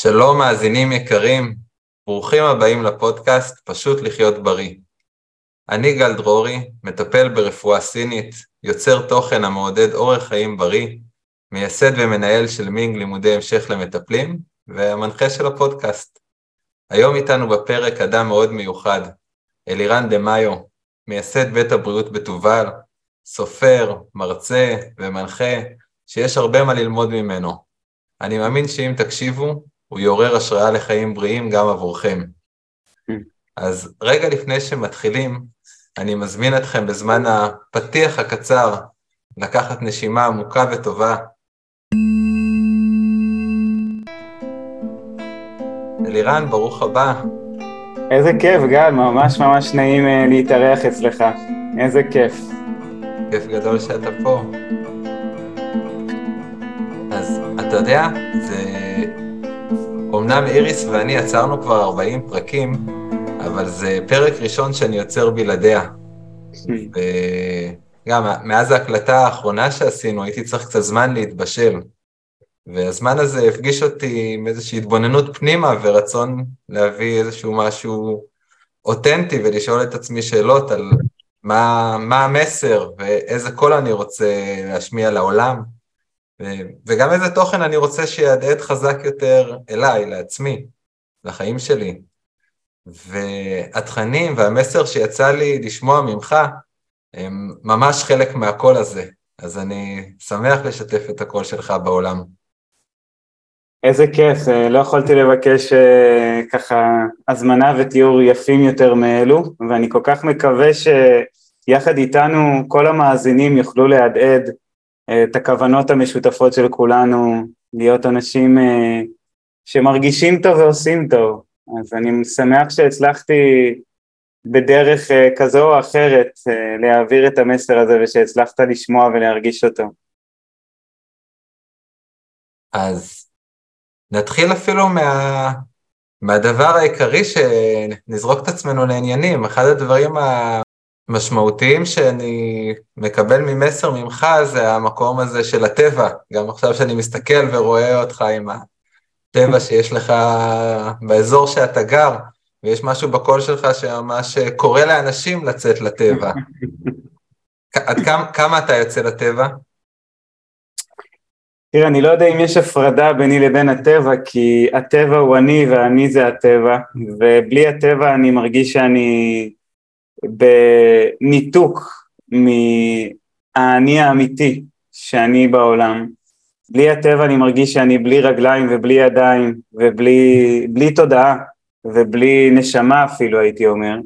שלום מאזינים יקרים, ברוכים הבאים לפודקאסט פשוט לחיות בריא. אני גל דרורי, מטפל ברפואה סינית, יוצר תוכן המעודד אורח חיים בריא, מייסד ומנהל של מינג לימודי המשך למטפלים, והמנחה של הפודקאסט. היום איתנו בפרק אדם מאוד מיוחד, אלירן דה מאיו, מייסד בית הבריאות בתובל, סופר, מרצה ומנחה, שיש הרבה מה ללמוד ממנו. אני מאמין שאם תקשיבו, הוא יעורר השראה לחיים בריאים גם עבורכם. אז רגע לפני שמתחילים, אני מזמין אתכם בזמן הפתיח הקצר לקחת נשימה עמוקה וטובה. אלירן, ברוך הבא. איזה כיף, גל, ממש ממש נעים אה, להתארח אצלך. איזה כיף. כיף גדול שאתה פה. אז אתה יודע, זה... אמנם איריס ואני יצרנו כבר 40 פרקים, אבל זה פרק ראשון שאני יוצר בלעדיה. וגם מאז ההקלטה האחרונה שעשינו, הייתי צריך קצת זמן להתבשל. והזמן הזה הפגיש אותי עם איזושהי התבוננות פנימה ורצון להביא איזשהו משהו אותנטי ולשאול את עצמי שאלות על מה, מה המסר ואיזה קול אני רוצה להשמיע לעולם וגם איזה תוכן אני רוצה שיהדהד חזק יותר אליי, לעצמי, לחיים שלי. והתכנים והמסר שיצא לי לשמוע ממך הם ממש חלק מהקול הזה, אז אני שמח לשתף את הקול שלך בעולם. איזה כיף, אה, לא יכולתי לבקש אה, ככה הזמנה ותיאור יפים יותר מאלו, ואני כל כך מקווה שיחד איתנו כל המאזינים יוכלו להדהד את הכוונות המשותפות של כולנו, להיות אנשים אה, שמרגישים טוב ועושים טוב. אז אני שמח שהצלחתי בדרך כזו או אחרת להעביר את המסר הזה ושהצלחת לשמוע ולהרגיש אותו. אז נתחיל אפילו מה, מהדבר העיקרי שנזרוק את עצמנו לעניינים. אחד הדברים המשמעותיים שאני מקבל ממסר ממך זה המקום הזה של הטבע. גם עכשיו שאני מסתכל ורואה אותך עם הטבע שיש לך באזור שאתה גר, ויש משהו בקול שלך שממש קורא לאנשים לצאת לטבע. עד כמה, כמה אתה יוצא לטבע? תראה, אני לא יודע אם יש הפרדה ביני לבין הטבע, כי הטבע הוא אני ואני זה הטבע, ובלי הטבע אני מרגיש שאני בניתוק מהאני האמיתי שאני בעולם. בלי הטבע אני מרגיש שאני בלי רגליים ובלי ידיים ובלי תודעה ובלי נשמה אפילו הייתי אומר.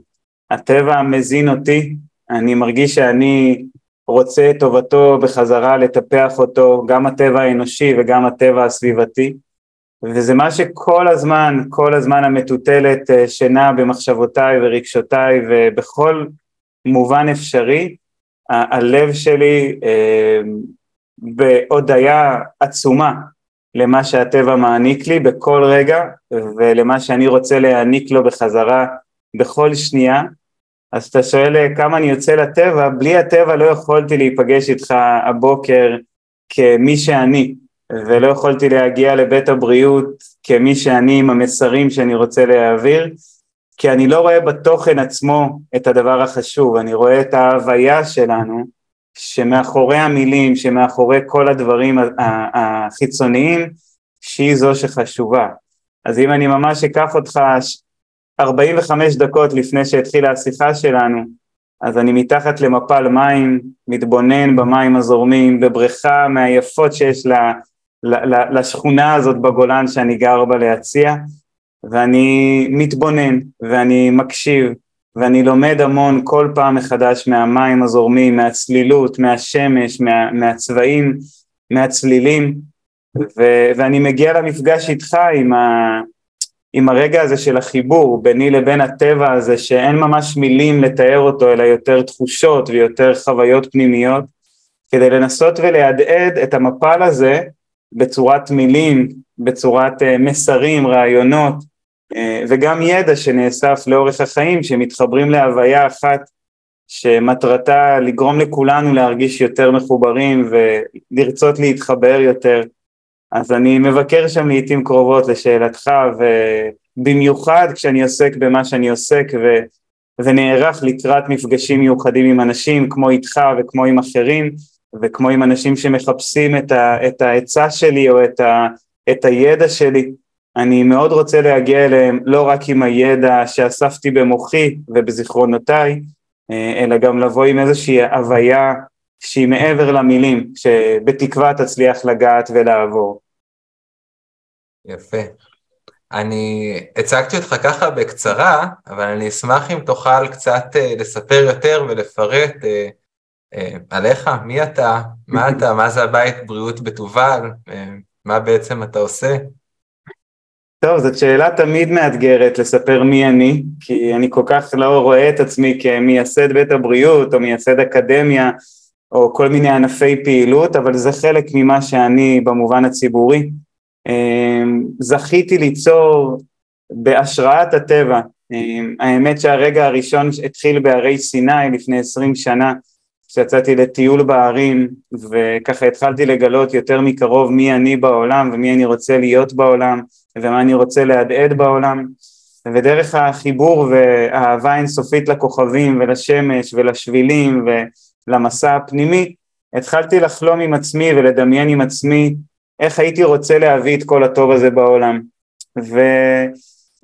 הטבע מזין אותי, אני מרגיש שאני רוצה את טובתו בחזרה, לטפח אותו, גם הטבע האנושי וגם הטבע הסביבתי, וזה מה שכל הזמן, כל הזמן המטוטלת אה, שנעה במחשבותיי ורגשותיי ובכל מובן אפשרי, הלב שלי אה, בהודיה עצומה למה שהטבע מעניק לי בכל רגע ולמה שאני רוצה להעניק לו בחזרה בכל שנייה. אז אתה שואל אה, כמה אני יוצא לטבע, בלי הטבע לא יכולתי להיפגש איתך הבוקר כמי שאני, ולא יכולתי להגיע לבית הבריאות כמי שאני עם המסרים שאני רוצה להעביר, כי אני לא רואה בתוכן עצמו את הדבר החשוב, אני רואה את ההוויה שלנו, שמאחורי המילים, שמאחורי כל הדברים החיצוניים, שהיא זו שחשובה. אז אם אני ממש אקח אותך 45 דקות לפני שהתחילה השיחה שלנו, אז אני מתחת למפל מים, מתבונן במים הזורמים, בבריכה מהיפות שיש לה, לשכונה הזאת בגולן שאני גר בה להציע, ואני מתבונן, ואני מקשיב, ואני לומד המון כל פעם מחדש מהמים הזורמים, מהצלילות, מהשמש, מה, מהצבעים, מהצלילים, ו, ואני מגיע למפגש איתך עם, ה, עם הרגע הזה של החיבור ביני לבין הטבע הזה שאין ממש מילים לתאר אותו אלא יותר תחושות ויותר חוויות פנימיות כדי לנסות ולהדהד את המפל הזה בצורת מילים, בצורת uh, מסרים, רעיונות uh, וגם ידע שנאסף לאורך החיים שמתחברים להוויה אחת שמטרתה לגרום לכולנו להרגיש יותר מחוברים ולרצות להתחבר יותר. אז אני מבקר שם לעיתים קרובות לשאלתך, ובמיוחד כשאני עוסק במה שאני עוסק ו... ונערך לקראת מפגשים מיוחדים עם אנשים כמו איתך וכמו עם אחרים וכמו עם אנשים שמחפשים את, ה... את העצה שלי או את, ה... את הידע שלי. אני מאוד רוצה להגיע אליהם לא רק עם הידע שאספתי במוחי ובזיכרונותיי, אה, אלא גם לבוא עם איזושהי הוויה שהיא מעבר למילים, שבתקווה תצליח לגעת ולעבור. יפה. אני הצגתי אותך ככה בקצרה, אבל אני אשמח אם תוכל קצת אה, לספר יותר ולפרט אה, עליך, מי אתה, מה אתה, מה זה הבית בריאות בתובל, מה בעצם אתה עושה. טוב, זאת שאלה תמיד מאתגרת לספר מי אני, כי אני כל כך לא רואה את עצמי כמייסד בית הבריאות או מייסד אקדמיה או כל מיני ענפי פעילות, אבל זה חלק ממה שאני במובן הציבורי. אמ, זכיתי ליצור בהשראת הטבע. אמ, האמת שהרגע הראשון התחיל בהרי סיני לפני עשרים שנה, כשיצאתי לטיול בערים, וככה התחלתי לגלות יותר מקרוב מי אני בעולם ומי אני רוצה להיות בעולם. ומה אני רוצה להדהד בעולם, ודרך החיבור והאהבה אינסופית לכוכבים ולשמש ולשבילים ולמסע הפנימי, התחלתי לחלום עם עצמי ולדמיין עם עצמי איך הייתי רוצה להביא את כל הטוב הזה בעולם.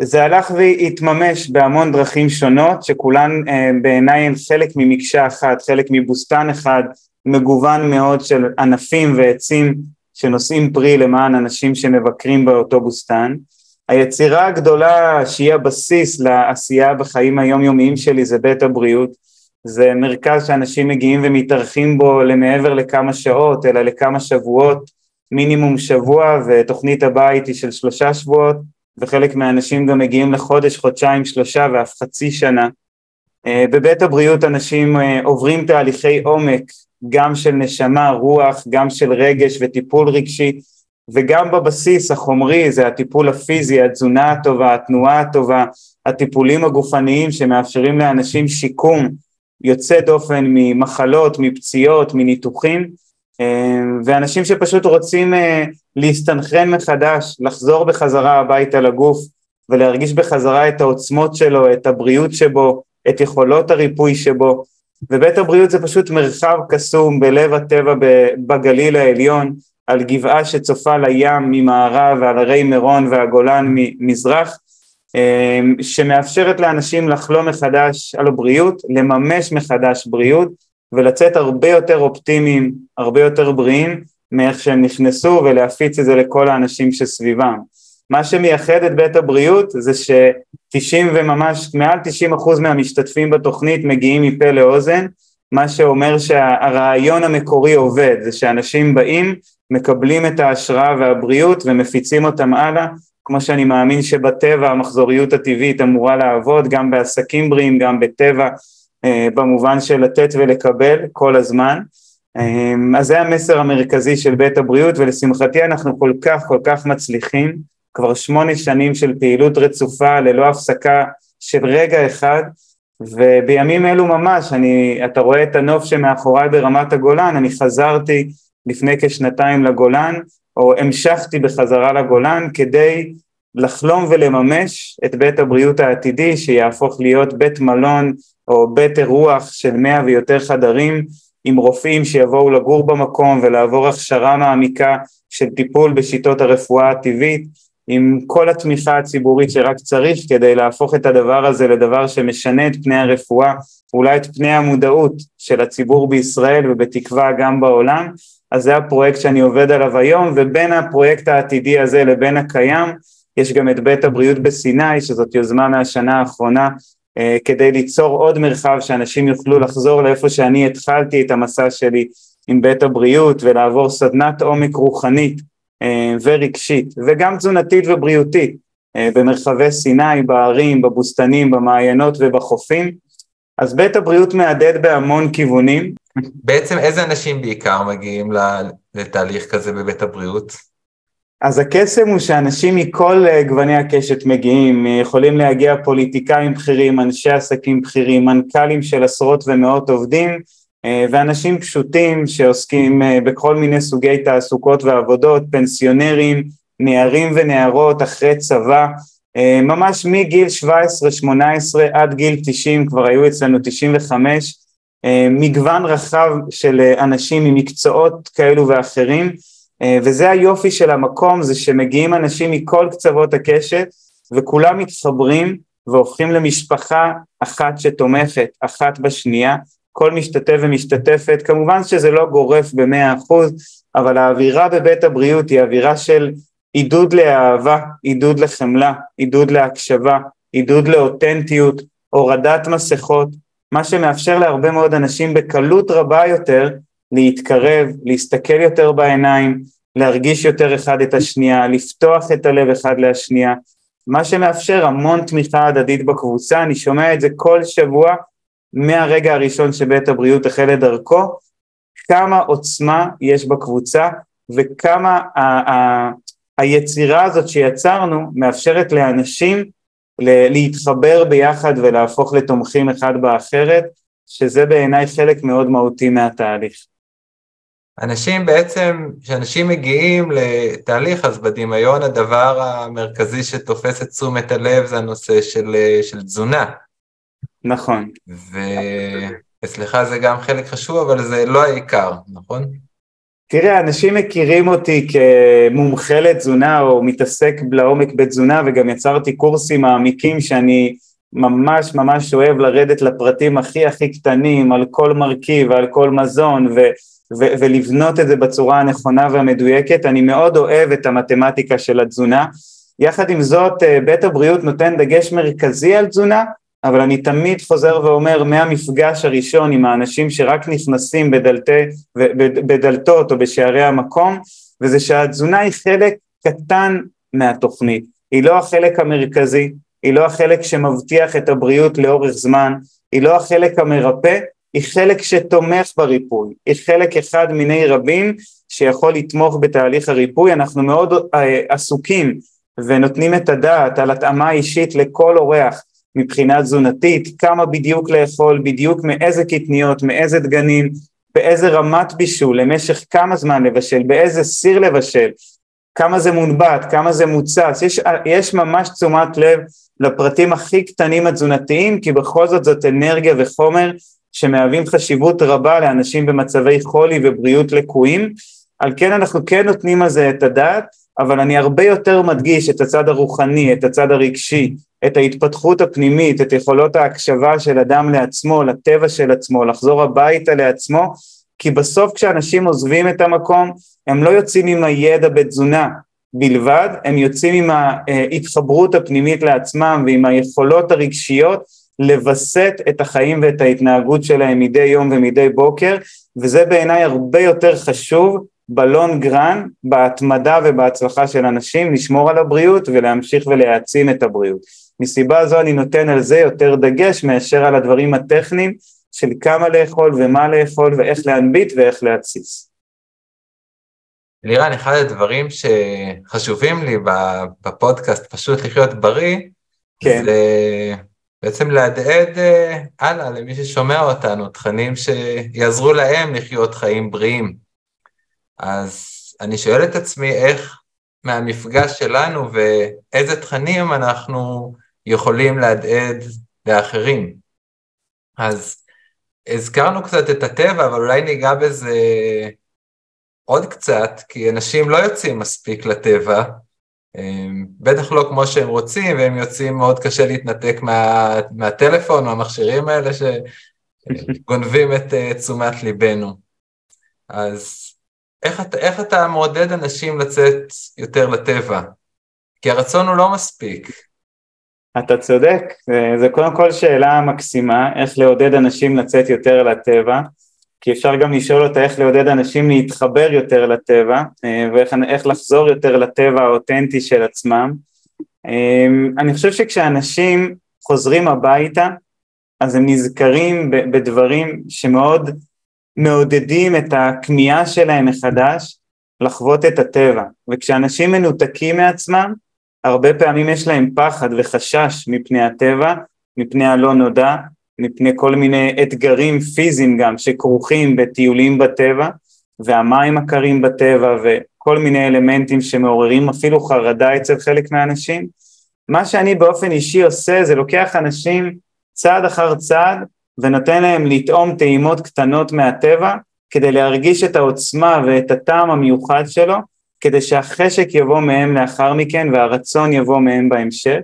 וזה הלך והתממש בהמון דרכים שונות, שכולן אה, בעיניי הן חלק ממקשה אחת, חלק מבוסתן אחד, מגוון מאוד של ענפים ועצים שנושאים פרי למען אנשים שמבקרים באותו בוסתן. היצירה הגדולה שהיא הבסיס לעשייה בחיים היומיומיים שלי זה בית הבריאות. זה מרכז שאנשים מגיעים ומתארחים בו למעבר לכמה שעות, אלא לכמה שבועות, מינימום שבוע, ותוכנית הבית היא של שלושה שבועות, וחלק מהאנשים גם מגיעים לחודש, חודשיים, שלושה ואף חצי שנה. אה, בבית הבריאות אנשים אה, עוברים תהליכי עומק גם של נשמה, רוח, גם של רגש וטיפול רגשי, וגם בבסיס החומרי זה הטיפול הפיזי, התזונה הטובה, התנועה הטובה, הטיפולים הגופניים שמאפשרים לאנשים שיקום יוצא דופן ממחלות, מפציעות, מניתוחים, ואנשים שפשוט רוצים אה, להסתנכרן מחדש, לחזור בחזרה הביתה לגוף ולהרגיש בחזרה את העוצמות שלו, את הבריאות שבו, את יכולות הריפוי שבו, ובית הבריאות זה פשוט מרחב קסום בלב הטבע בגליל העליון, על גבעה שצופה לים ממערב ועל הרי מירון והגולן ממזרח, אמ, שמאפשרת לאנשים לחלום מחדש על הבריאות, לממש מחדש בריאות ולצאת הרבה יותר אופטימיים, הרבה יותר בריאים מאיך שהם נכנסו ולהפיץ את זה לכל האנשים שסביבם. מה שמייחד את בית הבריאות זה ש-90 וממש מעל 90 אחוז מהמשתתפים בתוכנית מגיעים מפה לאוזן, מה שאומר שהרעיון המקורי עובד, זה שאנשים באים, מקבלים את ההשראה והבריאות ומפיצים אותם הלאה, כמו שאני מאמין שבטבע המחזוריות הטבעית אמורה לעבוד, גם בעסקים בריאים, גם בטבע, במובן של לתת ולקבל כל הזמן. אה, אז זה המסר המרכזי של בית הבריאות ולשמחתי אנחנו כל כך כל כך מצליחים כבר שמונה שנים של פעילות רצופה ללא הפסקה של רגע אחד ובימים אלו ממש, אני, אתה רואה את הנוף שמאחוריי ברמת הגולן, אני חזרתי לפני כשנתיים לגולן, או המשכתי בחזרה לגולן כדי לחלום ולממש את בית הבריאות העתידי שיהפוך להיות בית מלון או בית אירוח של מאה ויותר חדרים עם רופאים שיבואו לגור במקום ולעבור הכשרה מעמיקה של טיפול בשיטות הרפואה הטבעית עם כל התמיכה הציבורית שרק צריך כדי להפוך את הדבר הזה לדבר שמשנה את פני הרפואה, אולי את פני המודעות של הציבור בישראל ובתקווה גם בעולם, אז זה הפרויקט שאני עובד עליו היום, ובין הפרויקט העתידי הזה לבין הקיים, יש גם את בית הבריאות בסיני, שזאת יוזמה מהשנה האחרונה, כדי ליצור עוד מרחב שאנשים יוכלו לחזור לאיפה שאני התחלתי את המסע שלי עם בית הבריאות ולעבור סדנת עומק רוחנית אה, ורגשית וגם תזונתית ובריאותית אה, במרחבי סיני, בערים, בבוסתנים, במעיינות ובחופים. אז בית הבריאות מהדהד בהמון כיוונים. בעצם איזה אנשים בעיקר מגיעים לתהליך כזה בבית הבריאות? אז הקסם הוא שאנשים מכל אה, גווני הקשת מגיעים, יכולים להגיע פוליטיקאים בכירים, אנשי עסקים בכירים, מנכ"לים של עשרות ומאות עובדים, אה, ואנשים פשוטים שעוסקים אה, בכל מיני סוגי תעסוקות ועבודות, פנסיונרים, נערים ונערות אחרי צבא, ממש מגיל 17-18 עד גיל 90, כבר היו אצלנו 95, מגוון רחב של אנשים ממקצועות כאלו ואחרים, וזה היופי של המקום, זה שמגיעים אנשים מכל קצוות הקשת, וכולם מתחברים והופכים למשפחה אחת שתומכת, אחת בשנייה, כל משתתף ומשתתפת, כמובן שזה לא גורף במאה אחוז, אבל האווירה בבית הבריאות היא אווירה של עידוד לאהבה, עידוד לחמלה, עידוד להקשבה, עידוד לאותנטיות, הורדת מסכות, מה שמאפשר להרבה מאוד אנשים בקלות רבה יותר להתקרב, להסתכל יותר בעיניים, להרגיש יותר אחד את השנייה, לפתוח את הלב אחד לשנייה, מה שמאפשר המון תמיכה הדדית בקבוצה, אני שומע את זה כל שבוע מהרגע הראשון שבית הבריאות החל את דרכו, כמה עוצמה יש בקבוצה וכמה ה- ה- היצירה הזאת שיצרנו מאפשרת לאנשים להתחבר ביחד ולהפוך לתומכים אחד באחרת, שזה בעיניי חלק מאוד מהותי מהתהליך. אנשים בעצם, כשאנשים מגיעים לתהליך, אז בדמיון הדבר המרכזי שתופס את תשומת הלב זה הנושא של, של תזונה. נכון. ואצלך זה גם חלק חשוב, אבל זה לא העיקר, נכון? תראה, אנשים מכירים אותי כמומחה לתזונה או מתעסק לעומק בתזונה וגם יצרתי קורסים מעמיקים שאני ממש ממש אוהב לרדת לפרטים הכי הכי קטנים על כל מרכיב ועל כל מזון ו, ו, ולבנות את זה בצורה הנכונה והמדויקת. אני מאוד אוהב את המתמטיקה של התזונה. יחד עם זאת, אה, בית הבריאות נותן דגש מרכזי על תזונה, אבל אני תמיד חוזר ואומר מהמפגש הראשון עם האנשים שרק נכנסים בדלתי, בדלתות או בשערי המקום, וזה שהתזונה היא חלק קטן מהתוכנית, היא לא החלק המרכזי, היא לא החלק שמבטיח את הבריאות לאורך זמן, היא לא החלק המרפא, היא חלק שתומך בריפוי, היא חלק אחד מיני רבים שיכול לתמוך בתהליך הריפוי, אנחנו מאוד אה, עסוקים ונותנים את הדעת על התאמה אישית לכל אורח מבחינה תזונתית, כמה בדיוק לאכול, בדיוק מאיזה קטניות, מאיזה דגנים, באיזה רמת בישול, למשך כמה זמן לבשל, באיזה סיר לבשל, כמה זה מונבט, כמה זה מוצץ, יש, יש ממש תשומת לב לפרטים הכי קטנים התזונתיים, כי בכל זאת זאת אנרגיה וחומר שמהווים חשיבות רבה לאנשים במצבי חולי ובריאות לקויים, על כן אנחנו כן נותנים על זה את הדעת, אבל אני הרבה יותר מדגיש את הצד הרוחני, את הצד הרגשי, את ההתפתחות הפנימית, את יכולות ההקשבה של אדם לעצמו, לטבע של עצמו, לחזור הביתה לעצמו, כי בסוף כשאנשים עוזבים את המקום, הם לא יוצאים עם הידע בתזונה. בלבד, הם יוצאים עם ההתחברות הפנימית לעצמם ועם היכולות הרגשיות לווסת את החיים ואת ההתנהגות שלהם מדי יום ומדי בוקר, וזה בעיניי הרבה יותר חשוב בלונג רן, בהתמדה ובהצלחה של אנשים, לשמור על הבריאות ולהמשיך ולהעצים את הבריאות. מסיבה זו אני נותן על זה יותר דגש מאשר על הדברים הטכניים של כמה לאכול ומה לאכול ואיך להנביט ואיך להתסיס. לירן, אחד הדברים שחשובים לי בפודקאסט פשוט לחיות בריא, כן. זה בעצם להדהד אה, הלאה למי ששומע אותנו, תכנים שיעזרו להם לחיות חיים בריאים. אז אני שואל את עצמי איך מהמפגש שלנו ואיזה תכנים אנחנו יכולים להדהד לאחרים. אז הזכרנו קצת את הטבע, אבל אולי ניגע בזה עוד קצת, כי אנשים לא יוצאים מספיק לטבע, בטח לא כמו שהם רוצים, והם יוצאים, מאוד קשה להתנתק מה, מהטלפון, מהמכשירים האלה שגונבים את uh, תשומת ליבנו. אז איך, איך אתה מעודד אנשים לצאת יותר לטבע? כי הרצון הוא לא מספיק. אתה צודק, זה קודם כל שאלה מקסימה, איך לעודד אנשים לצאת יותר לטבע, כי אפשר גם לשאול אותה איך לעודד אנשים להתחבר יותר לטבע, אה, ואיך לחזור יותר לטבע האותנטי של עצמם. אה, אני חושב שכשאנשים חוזרים הביתה, אז הם נזכרים בדברים שמאוד מעודדים את הכמיהה שלהם מחדש לחוות את הטבע, וכשאנשים מנותקים מעצמם, הרבה פעמים יש להם פחד וחשש מפני הטבע, מפני הלא נודע, מפני כל מיני אתגרים פיזיים גם שכרוכים בטיולים בטבע, והמים הקרים בטבע וכל מיני אלמנטים שמעוררים אפילו חרדה אצל חלק מהאנשים. מה שאני באופן אישי עושה זה לוקח אנשים צעד אחר צעד ונותן להם לטעום טעימות קטנות מהטבע כדי להרגיש את העוצמה ואת הטעם המיוחד שלו, כדי שהחשק יבוא מהם לאחר מכן והרצון יבוא מהם בהמשך.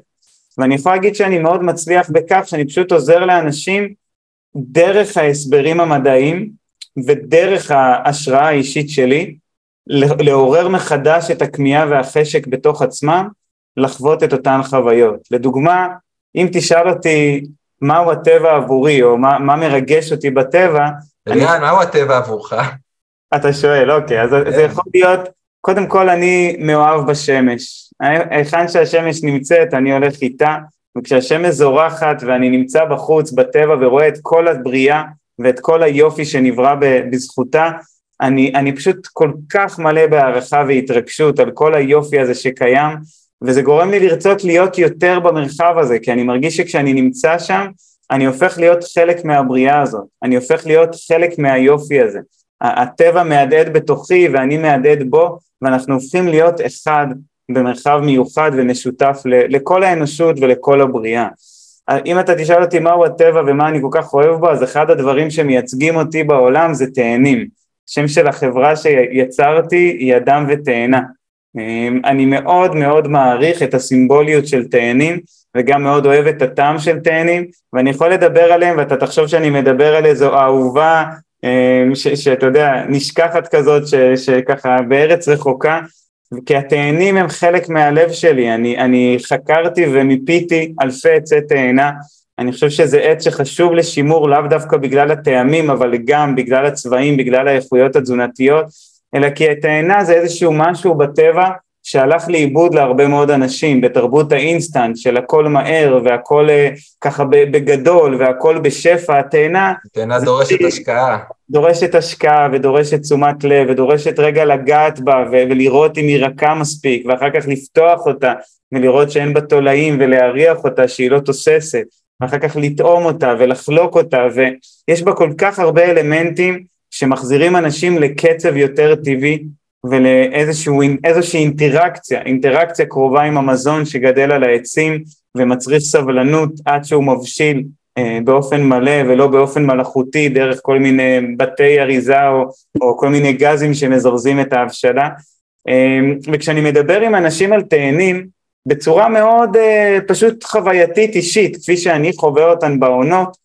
ואני יכול להגיד שאני מאוד מצליח בכך שאני פשוט עוזר לאנשים דרך ההסברים המדעיים ודרך ההשראה האישית שלי לעורר מחדש את הכמיהה והחשק בתוך עצמם לחוות את אותן חוויות. לדוגמה, אם תשאל אותי מהו הטבע עבורי או מה, מה מרגש אותי בטבע, אליאן, אני... מהו הטבע עבורך? אתה שואל, אוקיי, אז זה כן. יכול להיות, קודם כל אני מאוהב בשמש. היכן שהשמש נמצאת אני הולך איתה, וכשהשמש זורחת ואני נמצא בחוץ בטבע ורואה את כל הבריאה ואת כל היופי שנברא בזכותה, אני, אני פשוט כל כך מלא בהערכה והתרגשות על כל היופי הזה שקיים, וזה גורם לי לרצות להיות יותר במרחב הזה, כי אני מרגיש שכשאני נמצא שם, אני הופך להיות חלק מהבריאה הזאת, אני הופך להיות חלק מהיופי הזה. הטבע מהדהד בתוכי ואני מהדהד בו, ואנחנו הופכים להיות אחד במרחב מיוחד ומשותף לכל האנושות ולכל הבריאה. אם אתה תשאל אותי מהו הטבע ומה אני כל כך אוהב בו, אז אחד הדברים שמייצגים אותי בעולם זה תאנים. שם של החברה שיצרתי היא אדם ותאנה. אמ, אני מאוד מאוד מעריך את הסימבוליות של תאנים וגם מאוד אוהב את הטעם של תאנים ואני יכול לדבר עליהם ואתה תחשוב שאני מדבר על איזו אהובה אמ, שאתה יודע נשכחת כזאת ש, שככה בארץ רחוקה כי התאנים הם חלק מהלב שלי, אני, אני חקרתי ומיפיתי אלפי עצי תאנה, אני חושב שזה עץ שחשוב לשימור לאו דווקא בגלל הטעמים, אבל גם בגלל הצבעים, בגלל האיכויות התזונתיות, אלא כי התאנה זה איזשהו משהו בטבע שהלך לאיבוד להרבה מאוד אנשים בתרבות האינסטנט של הכל מהר והכל אה, ככה בגדול והכל בשפע, התאנה... התאנה דורשת. השקעה. דורשת השקעה ודורשת תשומת לב ודורשת רגע לגעת בה ולראות אם היא רכה מספיק ואחר כך לפתוח אותה ולראות שאין בה תולעים ולהריח אותה שהיא לא תוססת ואחר כך לטעום אותה ולחלוק אותה ויש בה כל כך הרבה אלמנטים שמחזירים אנשים לקצב יותר טבעי ולאיזושהי אינטראקציה, אינטראקציה קרובה עם המזון שגדל על העצים ומצריך סבלנות עד שהוא מבשיל באופן מלא ולא באופן מלאכותי דרך כל מיני בתי אריזה או, או כל מיני גזים שמזרזים את ההבשלה. אה, וכשאני מדבר עם אנשים על תאנים בצורה מאוד אה, פשוט חווייתית אישית, כפי שאני חווה אותן בעונות,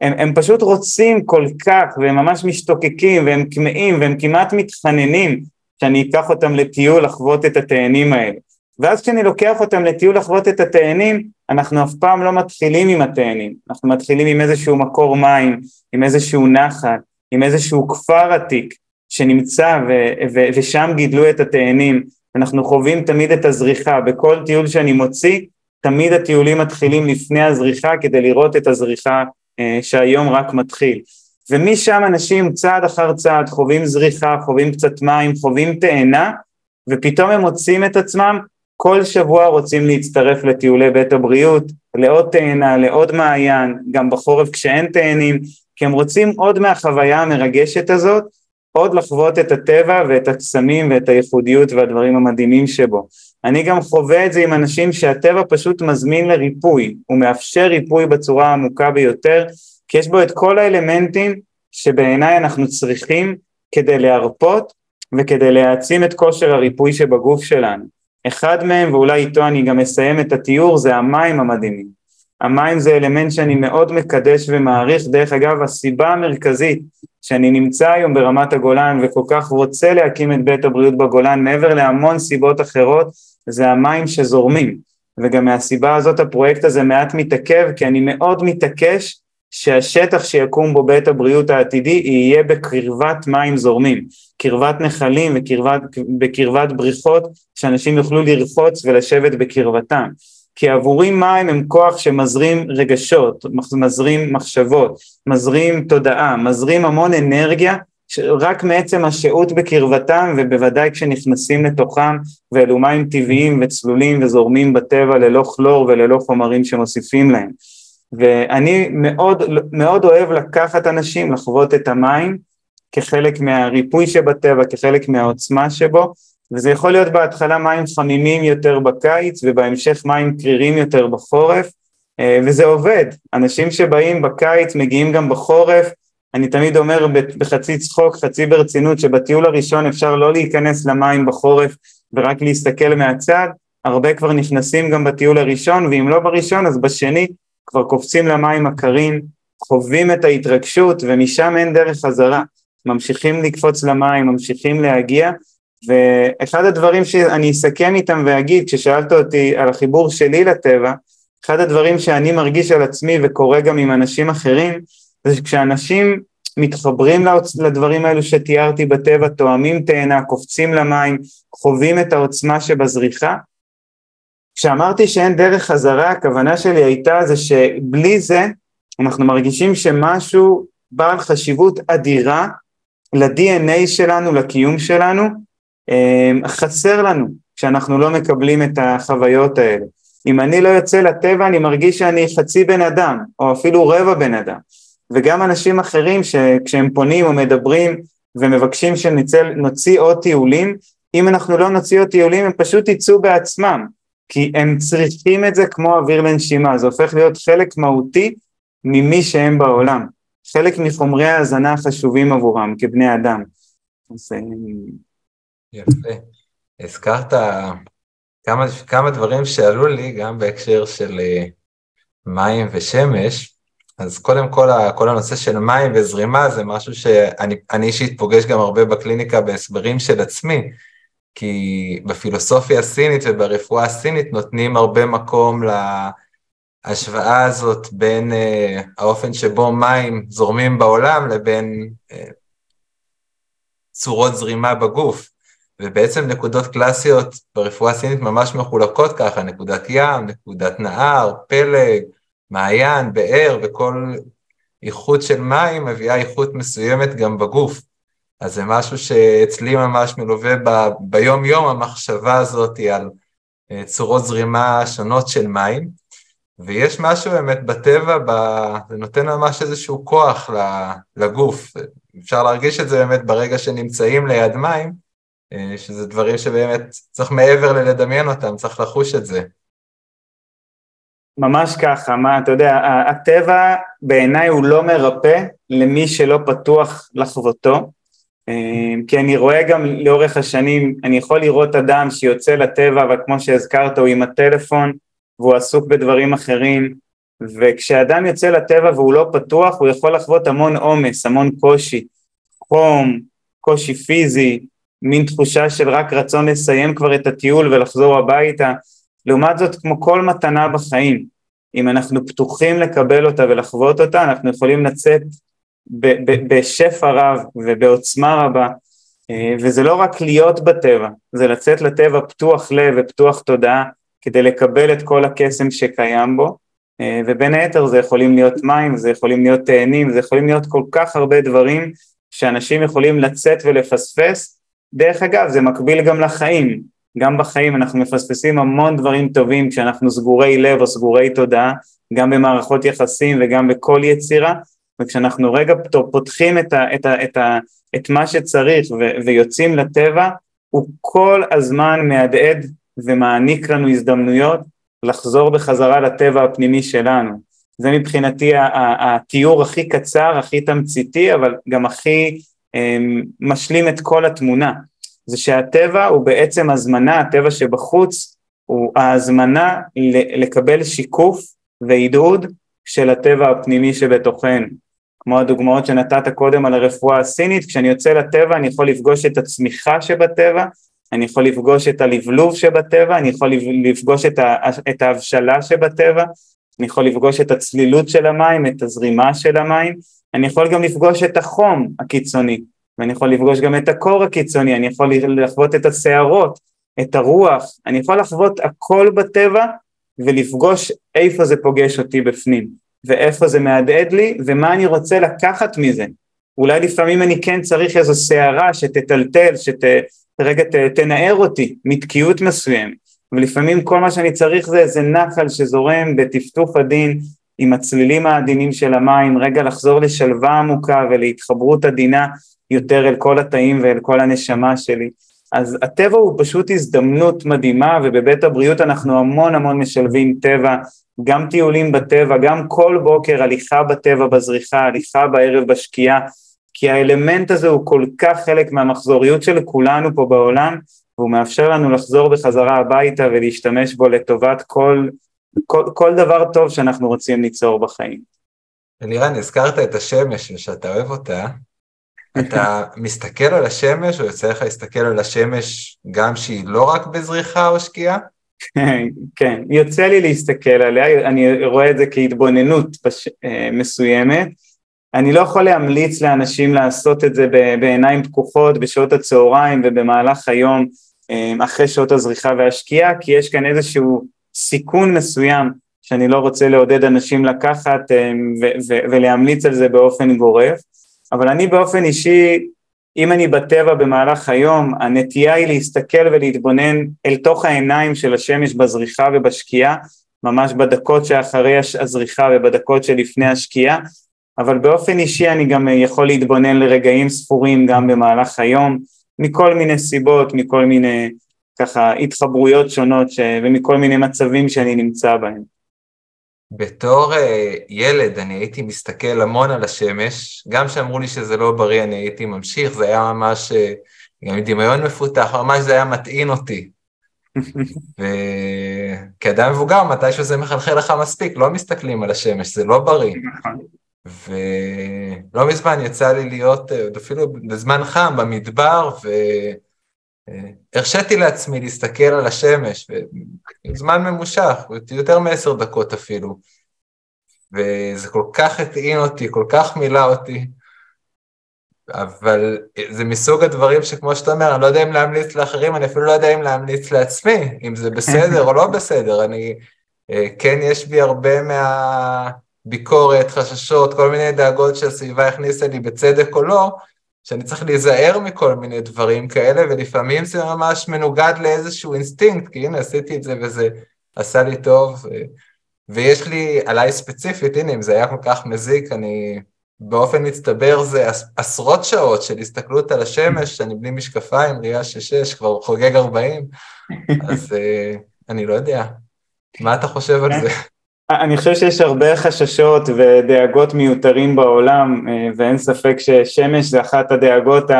הם, הם פשוט רוצים כל כך והם ממש משתוקקים והם כמהים והם כמעט מתחננים שאני אקח אותם לטיול לחוות את התאנים האלה. ואז כשאני לוקח אותם לטיול לחוות את התאנים, אנחנו אף פעם לא מתחילים עם התאנים, אנחנו מתחילים עם איזשהו מקור מים, עם איזשהו נחל, עם איזשהו כפר עתיק שנמצא ו- ו- ושם גידלו את התאנים, אנחנו חווים תמיד את הזריחה, בכל טיול שאני מוציא, תמיד הטיולים מתחילים לפני הזריחה כדי לראות את הזריחה אה, שהיום רק מתחיל. ומשם אנשים צעד אחר צעד חווים זריחה, חווים קצת מים, חווים תאנה, ופתאום הם מוצאים את עצמם כל שבוע רוצים להצטרף לטיולי בית הבריאות, לעוד תאנה, לעוד מעיין, גם בחורף כשאין תאנים, כי הם רוצים עוד מהחוויה המרגשת הזאת, עוד לחוות את הטבע ואת הקסמים ואת הייחודיות והדברים המדהימים שבו. אני גם חווה את זה עם אנשים שהטבע פשוט מזמין לריפוי, הוא מאפשר ריפוי בצורה העמוקה ביותר, כי יש בו את כל האלמנטים שבעיניי אנחנו צריכים כדי להרפות וכדי להעצים את כושר הריפוי שבגוף שלנו. אחד מהם, ואולי איתו אני גם אסיים את התיאור, זה המים המדהימים. המים זה אלמנט שאני מאוד מקדש ומעריך, דרך אגב הסיבה המרכזית שאני נמצא היום ברמת הגולן וכל כך רוצה להקים את בית הבריאות בגולן, מעבר להמון סיבות אחרות, זה המים שזורמים. וגם מהסיבה הזאת הפרויקט הזה מעט מתעכב, כי אני מאוד מתעקש שהשטח שיקום בו בית הבריאות העתידי יהיה בקרבת מים זורמים, קרבת נחלים ובקרבת בריכות שאנשים יוכלו לרחוץ ולשבת בקרבתם. כי עבורי מים הם כוח שמזרים רגשות, מזרים מחשבות, מזרים תודעה, מזרים המון אנרגיה רק מעצם השהות בקרבתם ובוודאי כשנכנסים לתוכם ואלו מים טבעיים וצלולים וזורמים בטבע ללא כלור וללא חומרים שמוסיפים להם. ואני מאוד, מאוד אוהב לקחת אנשים, לחוות את המים כחלק מהריפוי שבטבע, כחלק מהעוצמה שבו, וזה יכול להיות בהתחלה מים חמימים יותר בקיץ ובהמשך מים קרירים יותר בחורף, אה, וזה עובד. אנשים שבאים בקיץ מגיעים גם בחורף, אני תמיד אומר בחצי צחוק, חצי ברצינות, שבטיול הראשון אפשר לא להיכנס למים בחורף ורק להסתכל מהצד, הרבה כבר נכנסים גם בטיול הראשון, ואם לא בראשון אז בשני כבר קופצים למים הקרים, חווים את ההתרגשות ומשם אין דרך חזרה. ממשיכים לקפוץ למים, ממשיכים להגיע, ואחד הדברים שאני אסכם איתם ואגיד, כששאלת אותי על החיבור שלי לטבע, אחד הדברים שאני מרגיש על עצמי וקורה גם עם אנשים אחרים, זה שכשאנשים מתחברים לדברים האלו שתיארתי בטבע, תואמים תאנה, קופצים למים, חווים את העוצמה שבזריחה, כשאמרתי שאין דרך חזרה, הכוונה שלי הייתה זה שבלי זה אנחנו מרגישים שמשהו בעל חשיבות אדירה ל-DNA שלנו, לקיום שלנו, אמ, חסר לנו כשאנחנו לא מקבלים את החוויות האלה. אם אני לא יוצא לטבע אני מרגיש שאני חצי בן אדם, או אפילו רבע בן אדם. וגם אנשים אחרים שכשהם פונים או מדברים ומבקשים שנוציא עוד טיולים, אם אנחנו לא נוציא עוד טיולים הם פשוט יצאו בעצמם, כי הם צריכים את זה כמו אוויר לנשימה, זה הופך להיות חלק מהותי ממי שהם בעולם, חלק מחומרי ההאזנה החשובים עבורם כבני אדם. אז... אה, יפה. הזכרת כמה, כמה דברים שעלו לי גם בהקשר של אה, מים ושמש, אז קודם כל, כל הנושא של מים וזרימה זה משהו שאני אישית פוגש גם הרבה בקליניקה בהסברים של עצמי, כי בפילוסופיה הסינית וברפואה הסינית נותנים הרבה מקום להשוואה הזאת בין uh, האופן שבו מים זורמים בעולם לבין uh, צורות זרימה בגוף. ובעצם נקודות קלאסיות ברפואה הסינית ממש מחולקות ככה, נקודת ים, נקודת נהר, פלג, מעיין, באר, וכל איכות של מים מביאה איכות מסוימת גם בגוף. אז זה משהו שאצלי ממש מלווה ב, ביום יום המחשבה הזאת על אה, צורות זרימה שונות של מים, ויש משהו באמת בטבע, ב... זה נותן ממש איזשהו כוח לגוף, אפשר להרגיש את זה באמת ברגע שנמצאים ליד מים, אה, שזה דברים שבאמת צריך מעבר ללדמיין אותם, צריך לחוש את זה. ממש ככה, מה, אתה יודע, הטבע בעיניי הוא לא מרפא למי שלא פתוח לחוותו, כי אני רואה גם לאורך השנים, אני יכול לראות אדם שיוצא לטבע, אבל כמו שהזכרת, הוא עם הטלפון והוא עסוק בדברים אחרים, וכשאדם יוצא לטבע והוא לא פתוח, הוא יכול לחוות המון עומס, המון קושי, חום, קושי פיזי, מין תחושה של רק רצון לסיים כבר את הטיול ולחזור הביתה. לעומת זאת, כמו כל מתנה בחיים, אם אנחנו פתוחים לקבל אותה ולחוות אותה, אנחנו יכולים לצאת בשפע רב ובעוצמה רבה, אה, וזה לא רק להיות בטבע, זה לצאת לטבע פתוח לב ופתוח תודעה כדי לקבל את כל הקסם שקיים בו, אה, ובין היתר זה יכולים להיות מים, זה יכולים להיות תאנים, זה יכולים להיות כל כך הרבה דברים שאנשים יכולים לצאת ולפספס. דרך אגב, זה מקביל גם לחיים, גם בחיים אנחנו מפספסים המון דברים טובים כשאנחנו סגורי לב או סגורי תודעה, גם במערכות יחסים וגם בכל יצירה, וכשאנחנו רגע פותחים את, ה, את, ה, את, ה, את מה שצריך ו, ויוצאים לטבע, הוא כל הזמן מהדהד ומעניק לנו הזדמנויות לחזור בחזרה לטבע הפנימי שלנו. זה מבחינתי התיאור הכי קצר, הכי תמציתי, אבל גם הכי אמ, משלים את כל התמונה. זה שהטבע הוא בעצם הזמנה, הטבע שבחוץ הוא ההזמנה לקבל שיקוף והדהוד של הטבע הפנימי שבתוכנו. כמו הדוגמאות שנתת קודם על הרפואה הסינית, כשאני יוצא לטבע אני יכול לפגוש את הצמיחה שבטבע, אני יכול לפגוש את הלבלוב שבטבע, אני יכול לפגוש את, ה, את ההבשלה שבטבע, אני יכול לפגוש את הצלילות של המים, את הזרימה של המים, אני יכול גם לפגוש את החום הקיצוני, ואני יכול לפגוש גם את הקור הקיצוני, אני יכול לחוות את הסערות, את הרוח, אני יכול לחוות הכל בטבע ולפגוש איפה זה פוגש אותי בפנים. ואיפה זה מהדהד לי, ומה אני רוצה לקחת מזה. אולי לפעמים אני כן צריך איזו סערה שתטלטל, שרגע תנער אותי מתקיעות מסוימת, ולפעמים כל מה שאני צריך זה איזה נחל שזורם בטפטוף עדין, עם הצלילים העדינים של המים, רגע לחזור לשלווה עמוקה ולהתחברות עדינה יותר אל כל התאים ואל כל הנשמה שלי. אז הטבע הוא פשוט הזדמנות מדהימה ובבית הבריאות אנחנו המון המון משלבים טבע, גם טיולים בטבע, גם כל בוקר הליכה בטבע בזריחה, הליכה בערב בשקיעה, כי האלמנט הזה הוא כל כך חלק מהמחזוריות של כולנו פה בעולם, והוא מאפשר לנו לחזור בחזרה הביתה ולהשתמש בו לטובת כל, כל, כל דבר טוב שאנחנו רוצים ליצור בחיים. אלירן, הזכרת את השמש ושאתה אוהב אותה, אתה מסתכל על השמש, או יוצא לך להסתכל על השמש גם שהיא לא רק בזריחה או שקיעה? כן, יוצא לי להסתכל עליה, אני רואה את זה כהתבוננות בש... אה, מסוימת. אני לא יכול להמליץ לאנשים לעשות את זה בעיניים פקוחות בשעות הצהריים ובמהלך היום אה, אחרי שעות הזריחה והשקיעה, כי יש כאן איזשהו סיכון מסוים שאני לא רוצה לעודד אנשים לקחת אה, ולהמליץ על זה באופן גורף. אבל אני באופן אישי, אם אני בטבע במהלך היום, הנטייה היא להסתכל ולהתבונן אל תוך העיניים של השמש בזריחה ובשקיעה, ממש בדקות שאחרי הזריחה ובדקות שלפני השקיעה, אבל באופן אישי אני גם יכול להתבונן לרגעים ספורים גם במהלך היום, מכל מיני סיבות, מכל מיני ככה התחברויות שונות ש... ומכל מיני מצבים שאני נמצא בהם. בתור uh, ילד אני הייתי מסתכל המון על השמש, גם כשאמרו לי שזה לא בריא אני הייתי ממשיך, זה היה ממש, uh, גם עם דמיון מפותח, ממש זה היה מטעין אותי. וכאדם מבוגר, מתישהו זה מחלחל לך מספיק, לא מסתכלים על השמש, זה לא בריא. נכון. ולא מזמן יצא לי להיות, אה, אפילו בזמן חם, במדבר, ו... הרשיתי לעצמי להסתכל על השמש, זמן ממושך, יותר מעשר דקות אפילו, וזה כל כך הטעין אותי, כל כך מילא אותי, אבל זה מסוג הדברים שכמו שאתה אומר, אני לא יודע אם להמליץ לאחרים, אני אפילו לא יודע אם להמליץ לעצמי, אם זה בסדר או לא בסדר, אני, אה, כן יש בי הרבה מהביקורת, חששות, כל מיני דאגות שהסביבה הכניסה לי בצדק או לא, שאני צריך להיזהר מכל מיני דברים כאלה, ולפעמים זה ממש מנוגד לאיזשהו אינסטינקט, כי הנה עשיתי את זה וזה עשה לי טוב, ויש לי עליי ספציפית, הנה אם זה היה כל כך מזיק, אני באופן מצטבר זה עשרות שעות של הסתכלות על השמש, אני בלי משקפיים, ראייה של שש, כבר חוגג ארבעים, אז אה, אני לא יודע. מה אתה חושב על זה? אני חושב שיש הרבה חששות ודאגות מיותרים בעולם אה, ואין ספק ששמש זה אחת הדאגות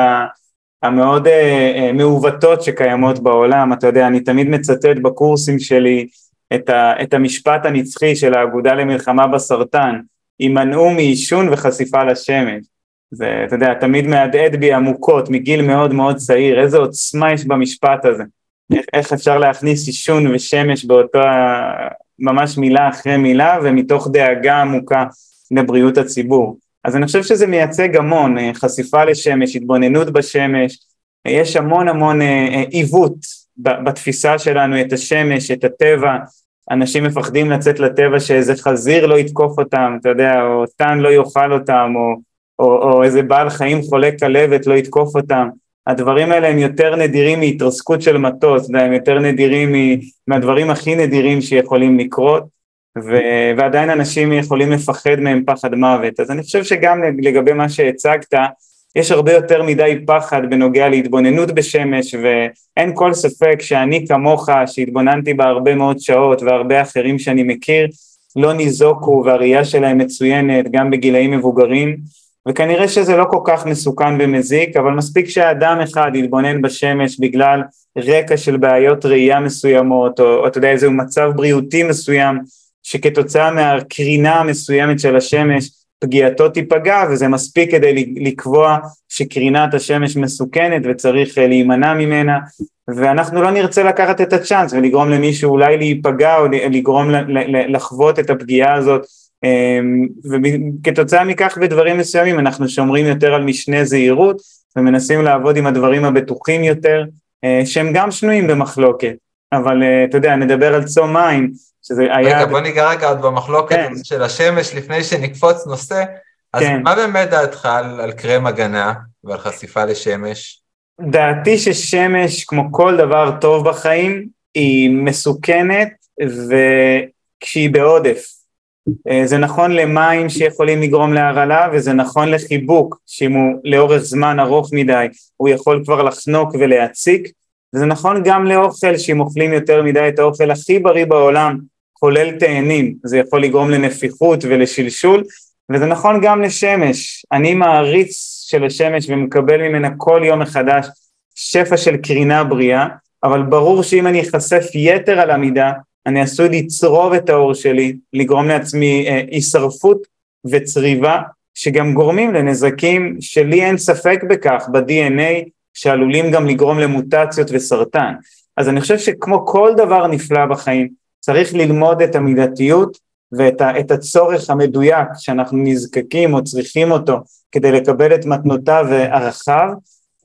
המאוד אה, אה, מעוותות שקיימות בעולם, אתה יודע, אני תמיד מצטט בקורסים שלי את, ה, את המשפט הנצחי של האגודה למלחמה בסרטן, הימנעו מעישון וחשיפה לשמש. זה, אתה יודע, תמיד מהדהד בי עמוקות מגיל מאוד מאוד צעיר, איזה עוצמה יש במשפט הזה. איך, איך אפשר להכניס עישון ושמש באותו, ממש מילה אחרי מילה ומתוך דאגה עמוקה לבריאות הציבור. אז אני חושב שזה מייצג המון, אה, חשיפה לשמש, התבוננות בשמש, יש המון המון אה, אה, עיוות בתפיסה שלנו את השמש, את הטבע, אנשים מפחדים לצאת לטבע שאיזה חזיר לא יתקוף אותם, אתה יודע, או טן לא יאכל אותם, או, או, או איזה בעל חיים חולה כלבת לא יתקוף אותם. הדברים האלה הם יותר נדירים מהתרסקות של מטוס, הם יותר נדירים מהדברים הכי נדירים שיכולים לקרות, ו... ועדיין אנשים יכולים לפחד מהם פחד מוות. אז אני חושב שגם לגבי מה שהצגת, יש הרבה יותר מדי פחד בנוגע להתבוננות בשמש, ואין כל ספק שאני כמוך, שהתבוננתי בה הרבה מאוד שעות, והרבה אחרים שאני מכיר, לא ניזוקו והראייה שלהם מצוינת גם בגילאים מבוגרים, וכנראה שזה לא כל כך מסוכן ומזיק, אבל מספיק שאדם אחד יתבונן בשמש בגלל רקע של בעיות ראייה מסוימות, או, או אתה יודע איזה מצב בריאותי מסוים, שכתוצאה מהקרינה המסוימת של השמש פגיעתו תיפגע, וזה מספיק כדי לקבוע שקרינת השמש מסוכנת וצריך אה, להימנע ממנה, ואנחנו לא נרצה לקחת את הצ'אנס ולגרום למישהו אולי להיפגע או לגרום לחוות את הפגיעה הזאת וכתוצאה מכך בדברים מסוימים אנחנו שומרים יותר על משנה זהירות ומנסים לעבוד עם הדברים הבטוחים יותר אה, שהם גם שנויים במחלוקת אבל אה, אתה יודע נדבר על צום מים שזה היה... רגע בוא ניגע רגע עוד במחלוקת כן. של השמש לפני שנקפוץ נושא אז כן. מה באמת דעתך על, על קרם הגנה ועל חשיפה לשמש? דעתי ששמש כמו כל דבר טוב בחיים היא מסוכנת וכשהיא בעודף זה נכון למים שיכולים לגרום להרעלה וזה נכון לחיבוק שאם הוא לאורך זמן ארוך מדי הוא יכול כבר לחנוק ולהציק. וזה נכון גם לאוכל שאם אוכלים יותר מדי את האוכל הכי בריא בעולם כולל תאנים זה יכול לגרום לנפיחות ולשלשול. וזה נכון גם לשמש. אני מעריץ של השמש ומקבל ממנה כל יום מחדש שפע של קרינה בריאה אבל ברור שאם אני אחשף יתר על המידה אני עשוי לצרוב את האור שלי, לגרום לעצמי אה, הישרפות וצריבה, שגם גורמים לנזקים שלי אין ספק בכך ב-DNA, שעלולים גם לגרום למוטציות וסרטן. אז אני חושב שכמו כל דבר נפלא בחיים, צריך ללמוד את המידתיות ואת הצורך המדויק שאנחנו נזקקים או צריכים אותו כדי לקבל את מתנותיו וערכיו.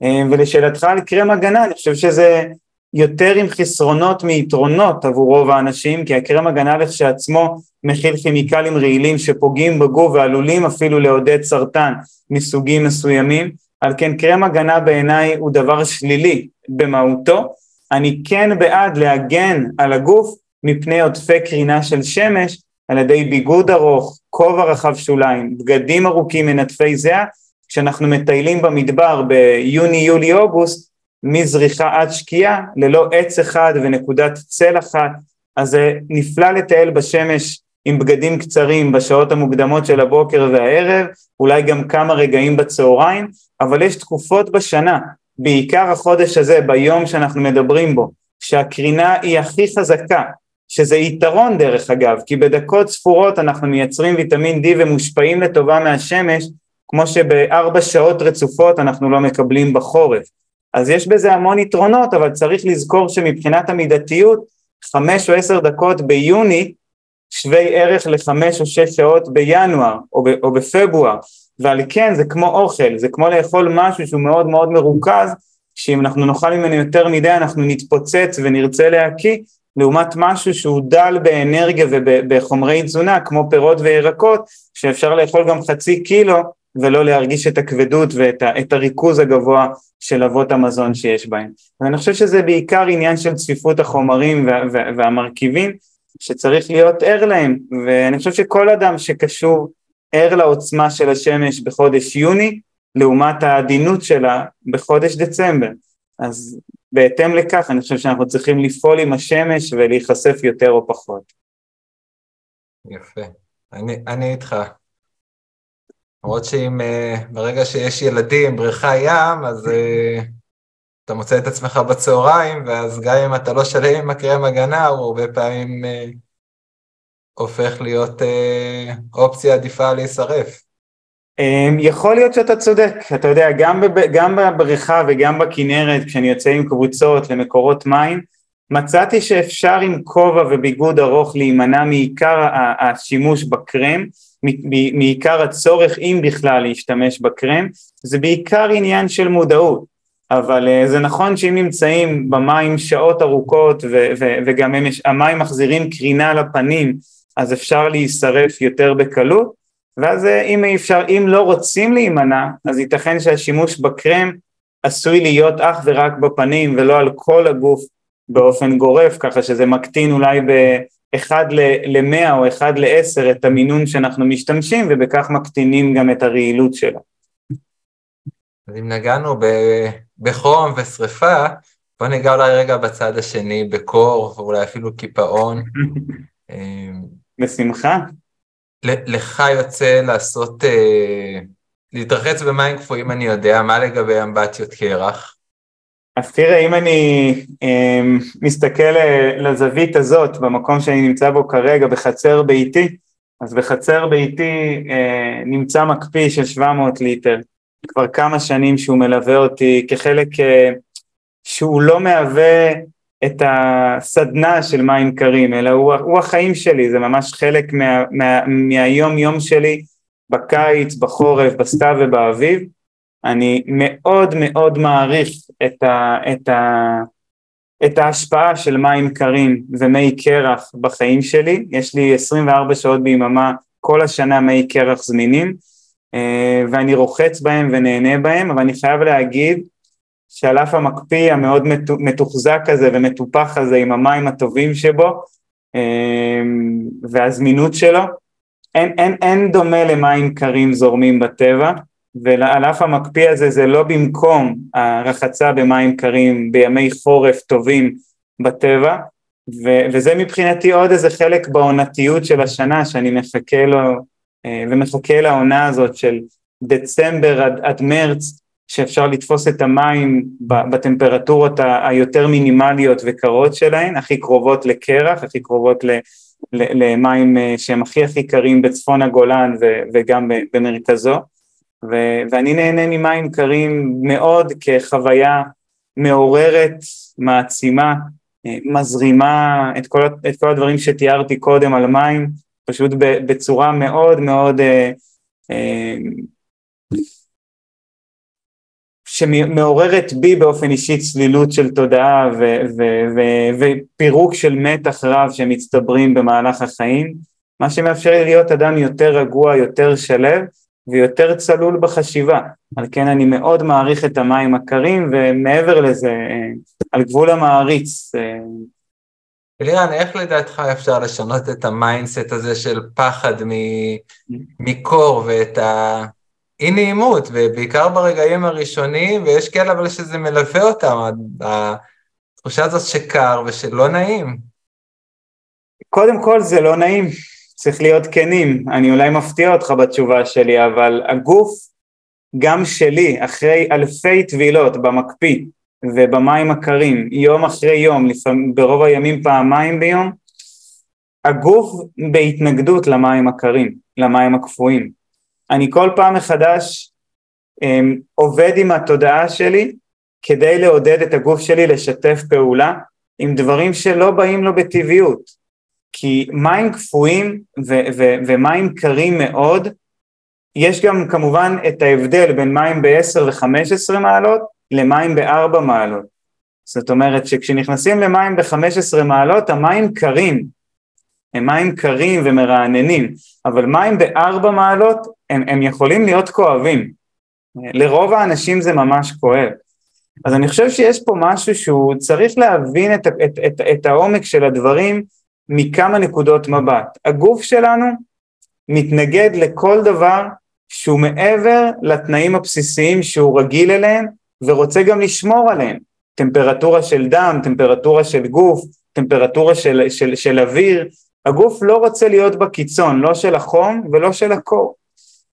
אה, ולשאלתך על קרם הגנה, אני חושב שזה יותר עם חסרונות מיתרונות עבור רוב האנשים, כי הקרם הגנה לכשעצמו מכיל כימיקלים רעילים שפוגעים בגוף ועלולים אפילו לעודד סרטן מסוגים מסוימים, על כן קרם הגנה בעיניי הוא דבר שלילי במהותו, אני כן בעד להגן על הגוף מפני עודפי קרינה של שמש על ידי ביגוד ארוך, כובע רחב שוליים, בגדים ארוכים מנטפי זיעה, כשאנחנו מטיילים במדבר ביוני, יולי, אוגוסט, מזריחה עד שקיעה, ללא עץ אחד ונקודת צל אחת, אז זה נפלא לטייל בשמש עם בגדים קצרים בשעות המוקדמות של הבוקר והערב, אולי גם כמה רגעים בצהריים, אבל יש תקופות בשנה, בעיקר החודש הזה, ביום שאנחנו מדברים בו, שהקרינה היא הכי חזקה, שזה יתרון דרך אגב, כי בדקות ספורות אנחנו מייצרים ויטמין D ומושפעים לטובה מהשמש, כמו שבארבע שעות רצופות אנחנו לא מקבלים בחורף. אז יש בזה המון יתרונות, אבל צריך לזכור שמבחינת המידתיות, חמש או עשר דקות ביוני שווי ערך לחמש או שש שעות בינואר או, ב, או בפברואר, ועל כן זה כמו אוכל, זה כמו לאכול משהו שהוא מאוד מאוד מרוכז, שאם אנחנו נאכל ממנו יותר מדי אנחנו נתפוצץ ונרצה להקיא, לעומת משהו שהוא דל באנרגיה ובחומרי תזונה כמו פירות וירקות, שאפשר לאכול גם חצי קילו ולא להרגיש את הכבדות ואת הריכוז הגבוה של אבות המזון שיש בהם. ואני חושב שזה בעיקר עניין של צפיפות החומרים והמרכיבים שצריך להיות ער להם, ואני חושב שכל אדם שקשור ער לעוצמה של השמש בחודש יוני, לעומת העדינות שלה בחודש דצמבר. אז בהתאם לכך אני חושב שאנחנו צריכים לפעול עם השמש ולהיחשף יותר או פחות. יפה, אני, אני איתך. למרות שאם uh, ברגע שיש ילדים, בריכה ים, אז uh, אתה מוצא את עצמך בצהריים, ואז גם אם אתה לא שלם עם הקרם הגנה, הוא הרבה פעמים uh, הופך להיות אופציה עדיפה להישרף. Um, יכול להיות שאתה צודק, אתה יודע, גם, בב, גם בבריכה וגם בכנרת, כשאני יוצא עם קבוצות למקורות מים, מצאתי שאפשר עם כובע וביגוד ארוך להימנע מעיקר השימוש בקרם, מעיקר הצורך אם בכלל להשתמש בקרם, זה בעיקר עניין של מודעות, אבל אה, זה נכון שאם נמצאים במים שעות ארוכות ו- ו- וגם הם, המים מחזירים קרינה לפנים, אז אפשר להישרף יותר בקלות, ואז אה, אם אפשר, אם לא רוצים להימנע, אז ייתכן שהשימוש בקרם עשוי להיות אך ורק בפנים ולא על כל הגוף באופן גורף, ככה שזה מקטין אולי אחד למאה או אחד לעשר את המינון שאנחנו משתמשים ובכך מקטינים גם את הרעילות שלה. אז אם נגענו בחום ושריפה, בוא ניגע אולי רגע בצד השני, בקור ואולי אפילו קיפאון. בשמחה. לך יוצא לעשות, אה, להתרחץ במים קפואים אני יודע, מה לגבי אמבטיות קרח? אז תראה, אם אני אה, מסתכל אה, לזווית הזאת, במקום שאני נמצא בו כרגע, בחצר ביתי, אז בחצר ביתי אה, נמצא מקפיא של 700 ליטר, כבר כמה שנים שהוא מלווה אותי כחלק אה, שהוא לא מהווה את הסדנה של מים קרים, אלא הוא, הוא החיים שלי, זה ממש חלק מה, מה, מהיום יום שלי בקיץ, בחורף, בסתיו ובאביב. אני מאוד מאוד מעריך את, ה, את, ה, את ההשפעה של מים קרים ומי קרח בחיים שלי, יש לי 24 שעות ביממה כל השנה מי קרח זמינים אה, ואני רוחץ בהם ונהנה בהם, אבל אני חייב להגיד שעל אף המקפיא המאוד מתוחזק הזה ומטופח הזה עם המים הטובים שבו אה, והזמינות שלו, אין, אין, אין דומה למים קרים זורמים בטבע, ועל אף המקפיא הזה זה לא במקום הרחצה במים קרים בימי חורף טובים בטבע, ו- וזה מבחינתי עוד איזה חלק בעונתיות של השנה שאני מחכה לו אה, ומחכה לעונה הזאת של דצמבר עד, עד מרץ, שאפשר לתפוס את המים בטמפרטורות היותר מינימליות וקרות שלהן, הכי קרובות לקרח, הכי קרובות ל- למים אה, שהם הכי הכי קרים בצפון הגולן ו- וגם במרכזו, ו- ואני נהנה ממים קרים מאוד כחוויה מעוררת, מעצימה, אה, מזרימה את כל, את כל הדברים שתיארתי קודם על מים, פשוט בצורה מאוד מאוד אה, אה, שמעוררת בי באופן אישי צלילות של תודעה ו- ו- ו- ופירוק של מתח רב שמצטברים במהלך החיים, מה שמאפשר לי להיות אדם יותר רגוע, יותר שלו ויותר צלול בחשיבה. על כן אני מאוד מעריך את המים הקרים ומעבר לזה, על גבול המעריץ. אלירן, איך לדעתך אפשר לשנות את ה mindset הזה של פחד מקור ואת ה... אי נעימות, ובעיקר ברגעים הראשונים, ויש כאלה אבל שזה מלווה אותם, התחושה הזאת שקר ושלא נעים. קודם כל זה לא נעים, צריך להיות כנים, אני אולי מפתיע אותך בתשובה שלי, אבל הגוף, גם שלי, אחרי אלפי טבילות במקפיא ובמים הקרים, יום אחרי יום, לפעמים, ברוב הימים פעמיים ביום, הגוף בהתנגדות למים הקרים, למים הקפואים. אני כל פעם מחדש um, עובד עם התודעה שלי כדי לעודד את הגוף שלי לשתף פעולה עם דברים שלא באים לו בטבעיות. כי מים קפואים ו- ו- ומים קרים מאוד, יש גם כמובן את ההבדל בין מים ב-10 ו-15 מעלות למים ב-4 מעלות. זאת אומרת שכשנכנסים למים ב-15 מעלות המים קרים, הם מים קרים ומרעננים, אבל מים בארבע מעלות הם, הם יכולים להיות כואבים. לרוב האנשים זה ממש כואב. אז אני חושב שיש פה משהו שהוא צריך להבין את, את, את, את העומק של הדברים מכמה נקודות מבט. הגוף שלנו מתנגד לכל דבר שהוא מעבר לתנאים הבסיסיים שהוא רגיל אליהם ורוצה גם לשמור עליהם. טמפרטורה של דם, טמפרטורה של גוף, טמפרטורה של, של, של אוויר, הגוף לא רוצה להיות בקיצון, לא של החום ולא של הקור.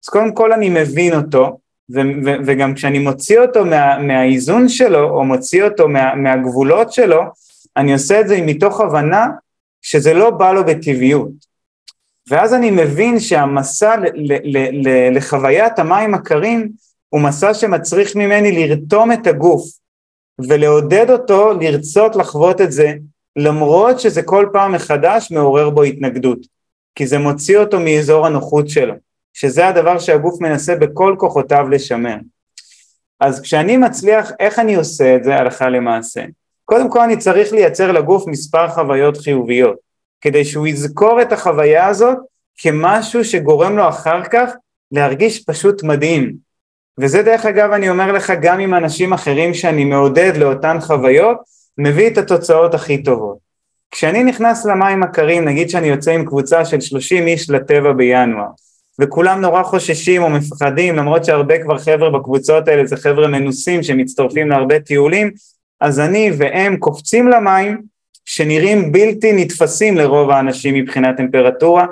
אז קודם כל אני מבין אותו, ו- ו- וגם כשאני מוציא אותו מה- מהאיזון שלו, או מוציא אותו מה- מהגבולות שלו, אני עושה את זה מתוך הבנה שזה לא בא לו בטבעיות. ואז אני מבין שהמסע לחוויית המים הקרים הוא מסע שמצריך ממני לרתום את הגוף ולעודד אותו לרצות לחוות את זה למרות שזה כל פעם מחדש מעורר בו התנגדות, כי זה מוציא אותו מאזור הנוחות שלו, שזה הדבר שהגוף מנסה בכל כוחותיו לשמר. אז כשאני מצליח, איך אני עושה את זה הלכה למעשה? קודם כל אני צריך לייצר לגוף מספר חוויות חיוביות, כדי שהוא יזכור את החוויה הזאת כמשהו שגורם לו אחר כך להרגיש פשוט מדהים. וזה דרך אגב אני אומר לך גם עם אנשים אחרים שאני מעודד לאותן חוויות, מביא את התוצאות הכי טובות. כשאני נכנס למים הקרים, נגיד שאני יוצא עם קבוצה של 30 איש לטבע בינואר, וכולם נורא חוששים או מפחדים, למרות שהרבה כבר חבר'ה בקבוצות האלה זה חבר'ה מנוסים שמצטרפים להרבה טיולים, אז אני והם קופצים למים שנראים בלתי נתפסים לרוב האנשים מבחינת טמפרטורה,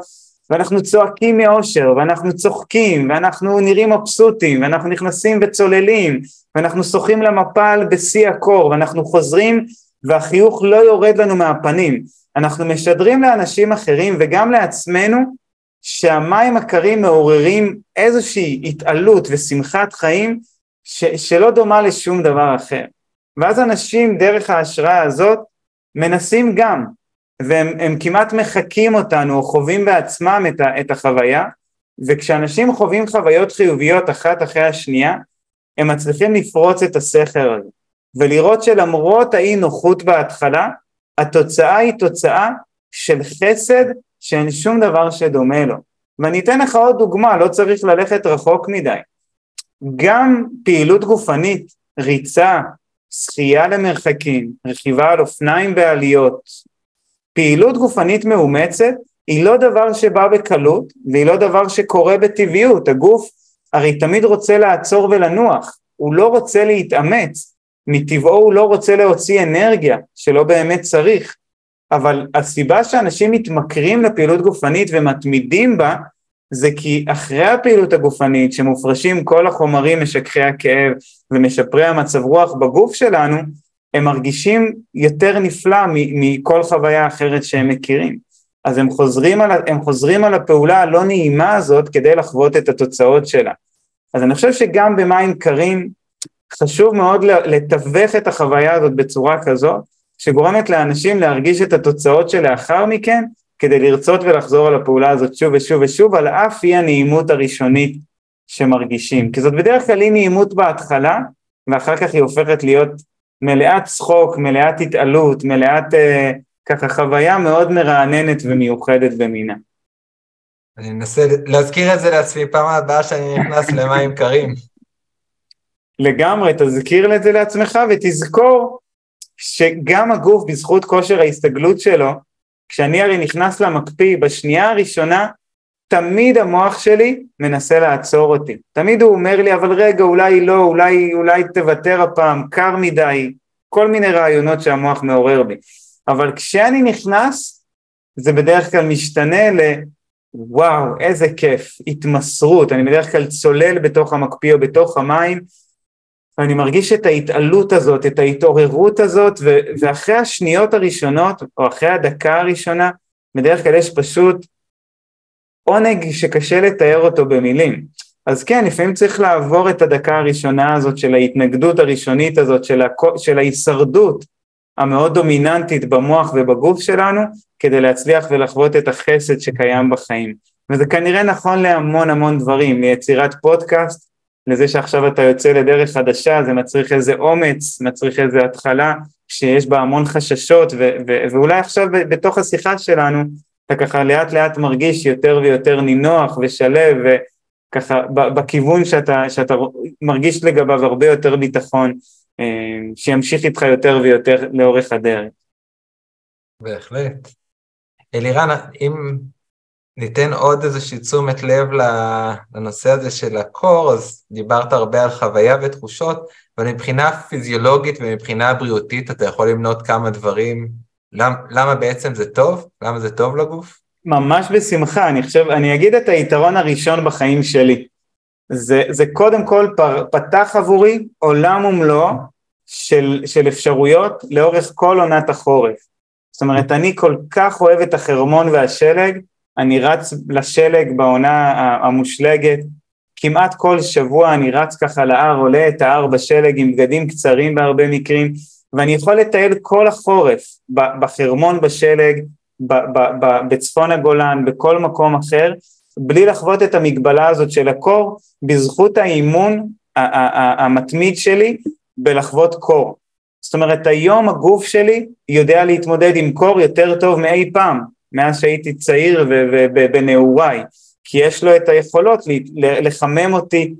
ואנחנו צועקים מאושר, ואנחנו צוחקים, ואנחנו נראים מבסוטים, ואנחנו נכנסים וצוללים, ואנחנו שוחים למפל בשיא הקור, ואנחנו חוזרים והחיוך לא יורד לנו מהפנים. אנחנו משדרים לאנשים אחרים וגם לעצמנו שהמים הקרים מעוררים איזושהי התעלות ושמחת חיים ש- שלא דומה לשום דבר אחר. ואז אנשים דרך ההשראה הזאת מנסים גם, והם כמעט מחקים אותנו או חווים בעצמם את, ה- את החוויה, וכשאנשים חווים חוויות חיוביות אחת אחרי השנייה, הם מצליחים לפרוץ את הסכר הזה, ולראות שלמרות האי נוחות בהתחלה, התוצאה היא תוצאה של חסד שאין שום דבר שדומה לו. ואני אתן לך עוד דוגמה, לא צריך ללכת רחוק מדי. גם פעילות גופנית, ריצה, שחייה למרחקים, רכיבה על אופניים בעליות, פעילות גופנית מאומצת היא לא דבר שבא בקלות והיא לא דבר שקורה בטבעיות, הגוף הרי תמיד רוצה לעצור ולנוח, הוא לא רוצה להתאמץ, מטבעו הוא לא רוצה להוציא אנרגיה שלא באמת צריך, אבל הסיבה שאנשים מתמכרים לפעילות גופנית ומתמידים בה זה כי אחרי הפעילות הגופנית שמופרשים כל החומרים משככי הכאב ומשפרי המצב רוח בגוף שלנו, הם מרגישים יותר נפלא מכל חוויה אחרת שהם מכירים. אז הם חוזרים, על, הם חוזרים על הפעולה הלא נעימה הזאת כדי לחוות את התוצאות שלה. אז אני חושב שגם במים קרים חשוב מאוד לתווך את החוויה הזאת בצורה כזאת, שגורמת לאנשים להרגיש את התוצאות שלאחר מכן, כדי לרצות ולחזור על הפעולה הזאת שוב ושוב ושוב, על אף אי הנעימות הראשונית שמרגישים. כי זאת בדרך כלל אי נעימות בהתחלה, ואחר כך היא הופכת להיות מלאת צחוק, מלאת התעלות, מלאת אה, ככה חוויה מאוד מרעננת ומיוחדת במינה. אני אנסה להזכיר את זה לעצמי פעם הבאה שאני נכנס למים קרים. לגמרי, תזכיר את זה לעצמך ותזכור שגם הגוף בזכות כושר ההסתגלות שלו, כשאני הרי נכנס למקפיא בשנייה הראשונה, תמיד המוח שלי מנסה לעצור אותי. תמיד הוא אומר לי, אבל רגע, אולי לא, אולי, אולי תוותר הפעם, קר מדי, כל מיני רעיונות שהמוח מעורר בי. אבל כשאני נכנס, זה בדרך כלל משתנה ל... וואו, איזה כיף, התמסרות, אני בדרך כלל צולל בתוך המקפיא או בתוך המים, ואני מרגיש את ההתעלות הזאת, את ההתעוררות הזאת, ו- ואחרי השניות הראשונות, או אחרי הדקה הראשונה, בדרך כלל יש פשוט עונג שקשה לתאר אותו במילים. אז כן, לפעמים צריך לעבור את הדקה הראשונה הזאת של ההתנגדות הראשונית הזאת, של, הכ- של ההישרדות המאוד דומיננטית במוח ובגוף שלנו, כדי להצליח ולחוות את החסד שקיים בחיים. וזה כנראה נכון להמון המון דברים, ליצירת פודקאסט, לזה שעכשיו אתה יוצא לדרך חדשה, זה מצריך איזה אומץ, מצריך איזה התחלה שיש בה המון חששות, ו- ו- ואולי עכשיו בתוך השיחה שלנו, אתה ככה לאט לאט מרגיש יותר ויותר נינוח ושלב, וככה בכיוון שאתה, שאתה מרגיש לגביו הרבה יותר ביטחון, אה, שימשיך איתך יותר ויותר לאורך הדרך. בהחלט. אלירן, אם ניתן עוד איזושהי תשומת לב לנושא הזה של הקור, אז דיברת הרבה על חוויה ותחושות, אבל מבחינה פיזיולוגית ומבחינה בריאותית אתה יכול למנות כמה דברים, למה, למה בעצם זה טוב? למה זה טוב לגוף? ממש בשמחה, אני חושב, אני אגיד את היתרון הראשון בחיים שלי. זה, זה קודם כל פר, פתח עבורי עולם ומלואו של, של אפשרויות לאורך כל עונת החורף. זאת אומרת, אני כל כך אוהב את החרמון והשלג, אני רץ לשלג בעונה המושלגת, כמעט כל שבוע אני רץ ככה להר, עולה את ההר בשלג עם בגדים קצרים בהרבה מקרים, ואני יכול לטייל כל החורף בחרמון בשלג, בצפון הגולן, בכל מקום אחר, בלי לחוות את המגבלה הזאת של הקור, בזכות האימון המתמיד שלי בלחוות קור. זאת אומרת, היום הגוף שלי יודע להתמודד עם קור יותר טוב מאי פעם. מאז שהייתי צעיר ובנעוריי, כי יש לו את היכולות לחמם אותי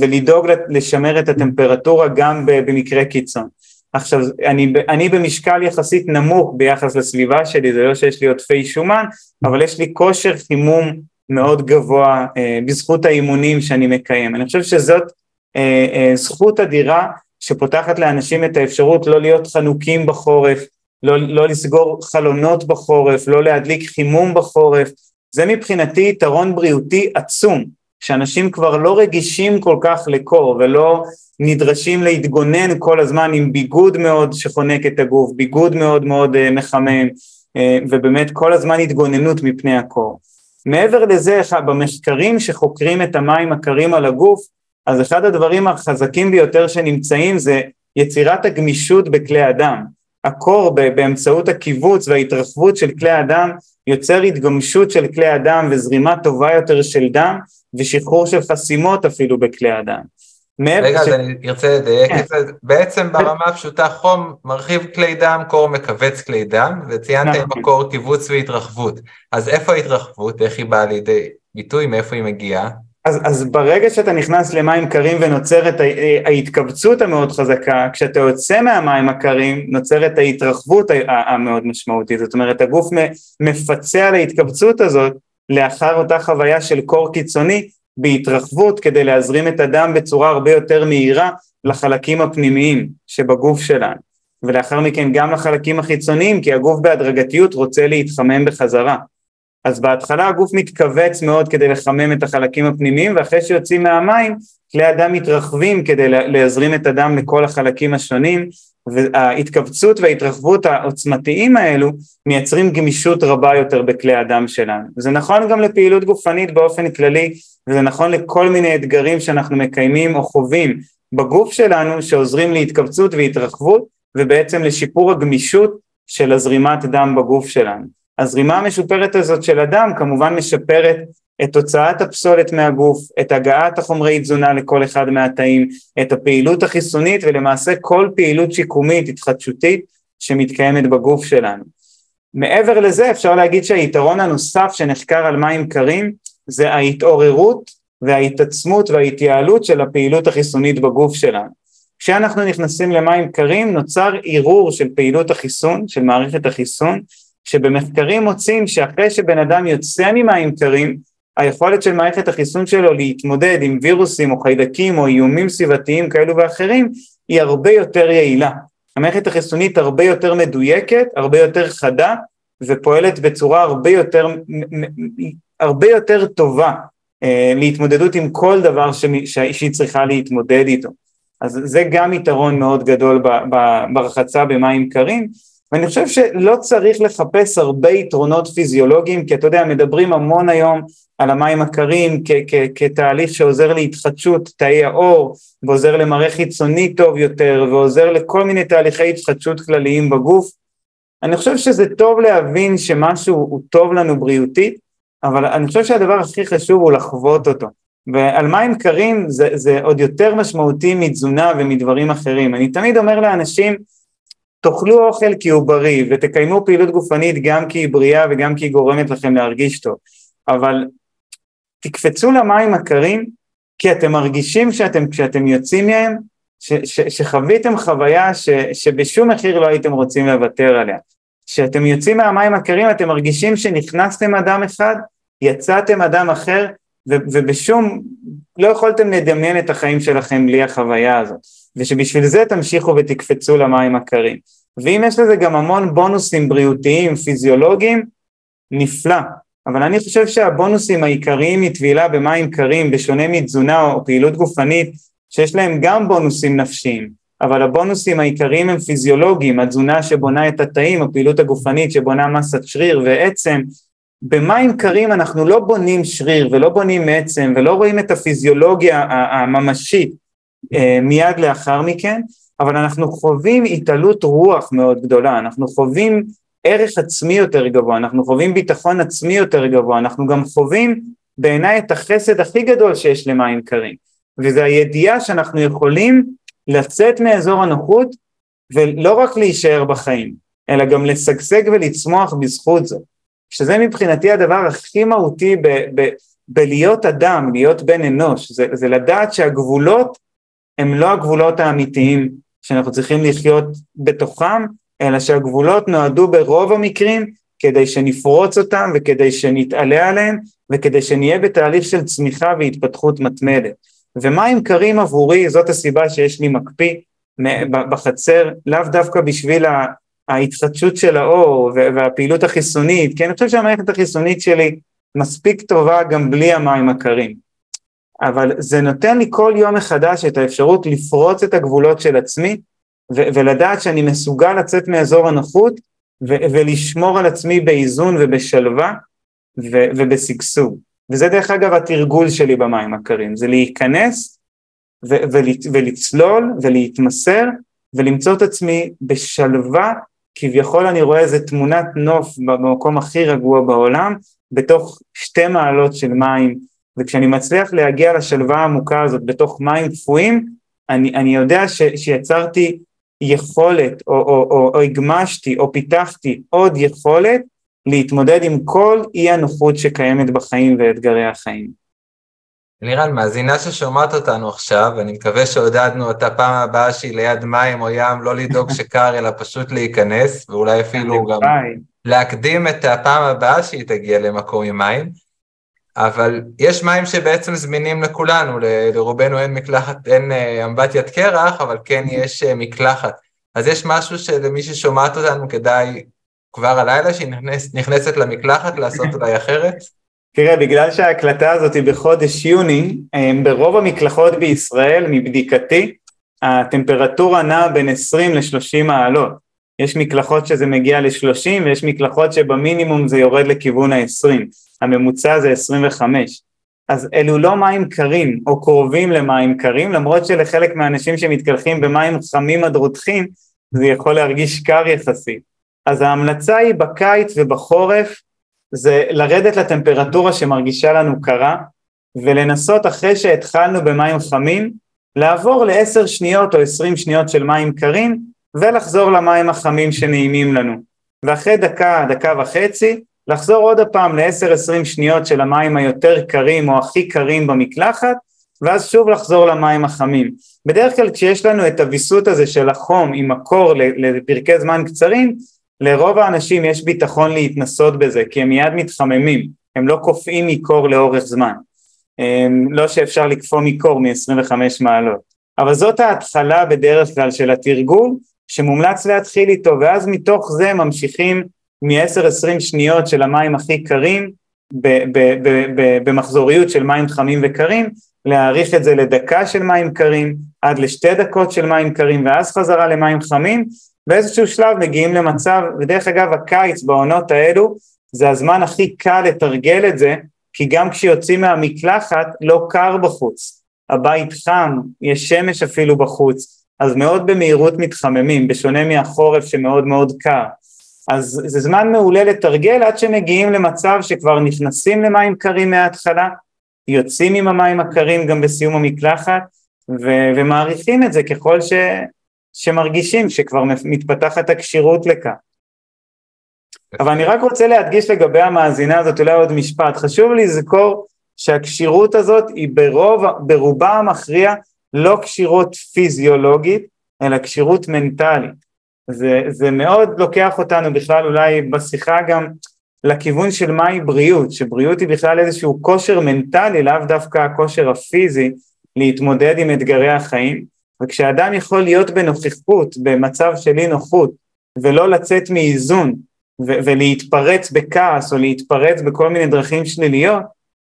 ולדאוג לשמר את הטמפרטורה גם במקרה קיצון. עכשיו, אני, אני במשקל יחסית נמוך ביחס לסביבה שלי, זה לא שיש לי עודפי שומן, אבל יש לי כושר חימום מאוד גבוה אה, בזכות האימונים שאני מקיים. אני חושב שזאת אה, אה, זכות אדירה שפותחת לאנשים את האפשרות לא להיות חנוקים בחורף, לא, לא לסגור חלונות בחורף, לא להדליק חימום בחורף, זה מבחינתי יתרון בריאותי עצום, שאנשים כבר לא רגישים כל כך לקור ולא נדרשים להתגונן כל הזמן עם ביגוד מאוד שחונק את הגוף, ביגוד מאוד מאוד uh, מחמם, uh, ובאמת כל הזמן התגוננות מפני הקור. מעבר לזה, במחקרים שחוקרים את המים הקרים על הגוף, אז אחד הדברים החזקים ביותר שנמצאים זה יצירת הגמישות בכלי הדם. הקור באמצעות הקיבוץ וההתרחבות של כלי הדם יוצר התגמשות של כלי הדם וזרימה טובה יותר של דם ושחרור של חסימות אפילו בכלי הדם. רגע, ש... אז אני ארצה לדייק כן. את זה. בעצם ברמה הפשוטה חום מרחיב כלי דם, קור מכווץ כלי דם, וציינת עם נכון. הקור קיבוץ והתרחבות. אז איפה ההתרחבות? איך היא באה לידי ביטוי? מאיפה היא מגיעה? אז, אז ברגע שאתה נכנס למים קרים ונוצרת ההתכווצות המאוד חזקה, כשאתה יוצא מהמים הקרים נוצרת ההתרחבות המאוד משמעותית, זאת אומרת הגוף מפצה על ההתכווצות הזאת לאחר אותה חוויה של קור קיצוני בהתרחבות כדי להזרים את הדם בצורה הרבה יותר מהירה לחלקים הפנימיים שבגוף שלנו, ולאחר מכן גם לחלקים החיצוניים כי הגוף בהדרגתיות רוצה להתחמם בחזרה. אז בהתחלה הגוף מתכווץ מאוד כדי לחמם את החלקים הפנימיים ואחרי שיוצאים מהמים כלי הדם מתרחבים כדי להזרים את הדם לכל החלקים השונים וההתכווצות וההתרחבות העוצמתיים האלו מייצרים גמישות רבה יותר בכלי הדם שלנו. זה נכון גם לפעילות גופנית באופן כללי וזה נכון לכל מיני אתגרים שאנחנו מקיימים או חווים בגוף שלנו שעוזרים להתכווצות והתרחבות ובעצם לשיפור הגמישות של הזרימת דם בגוף שלנו. הזרימה המשופרת הזאת של הדם כמובן משפרת את תוצאת הפסולת מהגוף, את הגעת החומרי תזונה לכל אחד מהתאים, את הפעילות החיסונית ולמעשה כל פעילות שיקומית התחדשותית שמתקיימת בגוף שלנו. מעבר לזה אפשר להגיד שהיתרון הנוסף שנחקר על מים קרים זה ההתעוררות וההתעצמות וההתייעלות של הפעילות החיסונית בגוף שלנו. כשאנחנו נכנסים למים קרים נוצר ערעור של פעילות החיסון, של מערכת החיסון, שבמחקרים מוצאים שאחרי שבן אדם יוצא ממים קרים, היכולת של מערכת החיסון שלו להתמודד עם וירוסים או חיידקים או איומים סביבתיים כאלו ואחרים היא הרבה יותר יעילה. המערכת החיסונית הרבה יותר מדויקת, הרבה יותר חדה ופועלת בצורה הרבה יותר, הרבה יותר טובה אה, להתמודדות עם כל דבר שהיא צריכה להתמודד איתו. אז זה גם יתרון מאוד גדול ברחצה במים קרים ואני חושב שלא צריך לחפש הרבה יתרונות פיזיולוגיים, כי אתה יודע, מדברים המון היום על המים הקרים כתהליך שעוזר להתחדשות תאי העור, ועוזר למראה חיצוני טוב יותר, ועוזר לכל מיני תהליכי התחדשות כלליים בגוף. אני חושב שזה טוב להבין שמשהו הוא טוב לנו בריאותית, אבל אני חושב שהדבר הכי חשוב הוא לחוות אותו. ועל מים קרים זה, זה עוד יותר משמעותי מתזונה ומדברים אחרים. אני תמיד אומר לאנשים, תאכלו אוכל כי הוא בריא ותקיימו פעילות גופנית גם כי היא בריאה וגם כי היא גורמת לכם להרגיש טוב, אבל תקפצו למים הקרים כי אתם מרגישים שאתם, כשאתם יוצאים מהם, ש, ש, שחוויתם חוויה ש, שבשום מחיר לא הייתם רוצים לוותר עליה. כשאתם יוצאים מהמים הקרים אתם מרגישים שנכנסתם אדם אחד, יצאתם אדם אחר, ו, ובשום, לא יכולתם לדמיין את החיים שלכם בלי החוויה הזאת. ושבשביל זה תמשיכו ותקפצו למים הקרים. ואם יש לזה גם המון בונוסים בריאותיים, פיזיולוגיים, נפלא. אבל אני חושב שהבונוסים העיקריים מטבילה במים קרים, בשונה מתזונה או פעילות גופנית, שיש להם גם בונוסים נפשיים, אבל הבונוסים העיקריים הם פיזיולוגיים, התזונה שבונה את התאים, הפעילות הגופנית שבונה מסת שריר ועצם. במים קרים אנחנו לא בונים שריר ולא בונים עצם ולא רואים את הפיזיולוגיה הממשית מיד לאחר מכן, אבל אנחנו חווים התעלות רוח מאוד גדולה, אנחנו חווים ערך עצמי יותר גבוה, אנחנו חווים ביטחון עצמי יותר גבוה, אנחנו גם חווים בעיניי את החסד הכי גדול שיש למים קרים, וזה הידיעה שאנחנו יכולים לצאת מאזור הנוחות ולא רק להישאר בחיים, אלא גם לשגשג ולצמוח בזכות זה. שזה מבחינתי הדבר הכי מהותי ב- ב- בלהיות אדם, להיות בן אנוש, זה, זה לדעת שהגבולות הם לא הגבולות האמיתיים שאנחנו צריכים לחיות בתוכם, אלא שהגבולות נועדו ברוב המקרים כדי שנפרוץ אותם וכדי שנתעלה עליהם וכדי שנהיה בתהליך של צמיחה והתפתחות מתמדת. ומים קרים עבורי, זאת הסיבה שיש לי מקפיא בחצר, לאו דווקא בשביל ההתחדשות של האור והפעילות החיסונית, כי אני חושב שהמערכת החיסונית שלי מספיק טובה גם בלי המים הקרים. אבל זה נותן לי כל יום מחדש את האפשרות לפרוץ את הגבולות של עצמי ו- ולדעת שאני מסוגל לצאת מאזור הנוחות ו- ולשמור על עצמי באיזון ובשלווה ו- ובשגשוג. וזה דרך אגב התרגול שלי במים הקרים, זה להיכנס ו- ול- ולצלול ולהתמסר ולמצוא את עצמי בשלווה, כביכול אני רואה איזה תמונת נוף במקום הכי רגוע בעולם, בתוך שתי מעלות של מים וכשאני מצליח להגיע לשלווה העמוקה הזאת בתוך מים קפואים, אני, אני יודע ש, שיצרתי יכולת או, או, או, או הגמשתי או פיתחתי עוד יכולת להתמודד עם כל אי הנוחות שקיימת בחיים ואתגרי החיים. לירן, מאזינה ששומעת אותנו עכשיו, אני מקווה שעודדנו אותה פעם הבאה שהיא ליד מים או ים, לא לדאוג שקר, אלא פשוט להיכנס, ואולי אפילו גם להקדים את הפעם הבאה שהיא תגיע למקום עם מים. אבל יש מים שבעצם זמינים לכולנו, לרובנו אין מקלחת, אין אה, אמבטיית קרח, אבל כן יש אה, מקלחת. אז יש משהו שלמי ששומעת אותנו כדאי כבר הלילה שהיא נכנס, נכנסת למקלחת לעשות אולי אחרת? תראה, בגלל שההקלטה הזאת היא בחודש יוני, אה, ברוב המקלחות בישראל, מבדיקתי, הטמפרטורה נעה בין 20 ל-30 מעלות. יש מקלחות שזה מגיע ל-30 ויש מקלחות שבמינימום זה יורד לכיוון ה-20. הממוצע זה 25. אז אלו לא מים קרים או קרובים למים קרים, למרות שלחלק מהאנשים שמתקלחים במים חמים עד רותחים, זה יכול להרגיש קר יחסית. אז ההמלצה היא בקיץ ובחורף, זה לרדת לטמפרטורה שמרגישה לנו קרה, ולנסות אחרי שהתחלנו במים חמים, לעבור לעשר שניות או עשרים שניות של מים קרים, ולחזור למים החמים שנעימים לנו. ואחרי דקה, דקה וחצי, לחזור עוד הפעם ל-10-20 שניות של המים היותר קרים או הכי קרים במקלחת, ואז שוב לחזור למים החמים. בדרך כלל כשיש לנו את הוויסות הזה של החום עם הקור לפרקי זמן קצרים, לרוב האנשים יש ביטחון להתנסות בזה, כי הם מיד מתחממים, הם לא קופאים מקור לאורך זמן. לא שאפשר לקפוא מקור מ-25 מעלות. אבל זאת ההתחלה בדרך כלל של התרגול, שמומלץ להתחיל איתו, ואז מתוך זה ממשיכים מ-10-20 שניות של המים הכי קרים, במחזוריות של מים חמים וקרים, להאריך את זה לדקה של מים קרים, עד לשתי דקות של מים קרים, ואז חזרה למים חמים, באיזשהו שלב מגיעים למצב, ודרך אגב הקיץ בעונות האלו, זה הזמן הכי קל לתרגל את זה, כי גם כשיוצאים מהמקלחת לא קר בחוץ, הבית חם, יש שמש אפילו בחוץ, אז מאוד במהירות מתחממים, בשונה מהחורף שמאוד מאוד קר. אז זה זמן מעולה לתרגל עד שמגיעים למצב שכבר נכנסים למים קרים מההתחלה, יוצאים עם המים הקרים גם בסיום המקלחת, ו- ומעריכים את זה ככל ש- שמרגישים שכבר מתפתחת הכשירות לכך. אבל אני רק רוצה להדגיש לגבי המאזינה הזאת, אולי עוד משפט, חשוב לזכור שהכשירות הזאת היא ברוב, ברובה המכריע לא כשירות פיזיולוגית, אלא כשירות מנטלית. זה, זה מאוד לוקח אותנו בכלל אולי בשיחה גם לכיוון של מהי בריאות, שבריאות היא בכלל איזשהו כושר מנטלי, לאו דווקא הכושר הפיזי להתמודד עם אתגרי החיים, וכשאדם יכול להיות בנוכחות, במצב של אי נוחות, ולא לצאת מאיזון, ו- ולהתפרץ בכעס או להתפרץ בכל מיני דרכים שליליות,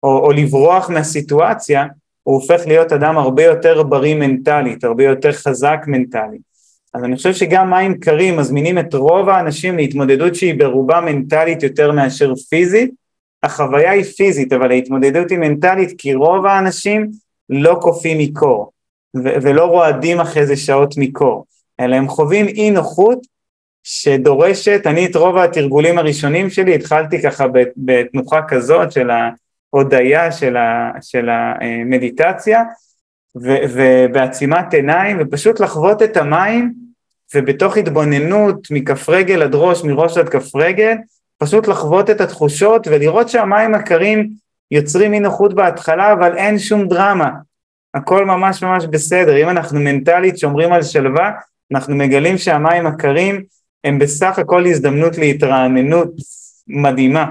או, או לברוח מהסיטואציה, הוא הופך להיות אדם הרבה יותר בריא מנטלית, הרבה יותר חזק מנטלית. אז אני חושב שגם מים קרים מזמינים את רוב האנשים להתמודדות שהיא ברובה מנטלית יותר מאשר פיזית. החוויה היא פיזית, אבל ההתמודדות היא מנטלית כי רוב האנשים לא קופאים מקור, ו- ולא רועדים אחרי זה שעות מקור, אלא הם חווים אי נוחות שדורשת, אני את רוב התרגולים הראשונים שלי התחלתי ככה בתנוחה כזאת של ההודיה של, ה- של המדיטציה, ובעצימת עיניים, ופשוט לחוות את המים, ובתוך התבוננות מכף רגל עד ראש, מראש עד כף רגל, פשוט לחוות את התחושות ולראות שהמים הקרים יוצרים אי נוחות בהתחלה, אבל אין שום דרמה. הכל ממש ממש בסדר. אם אנחנו מנטלית שומרים על שלווה, אנחנו מגלים שהמים הקרים הם בסך הכל הזדמנות להתרעננות מדהימה.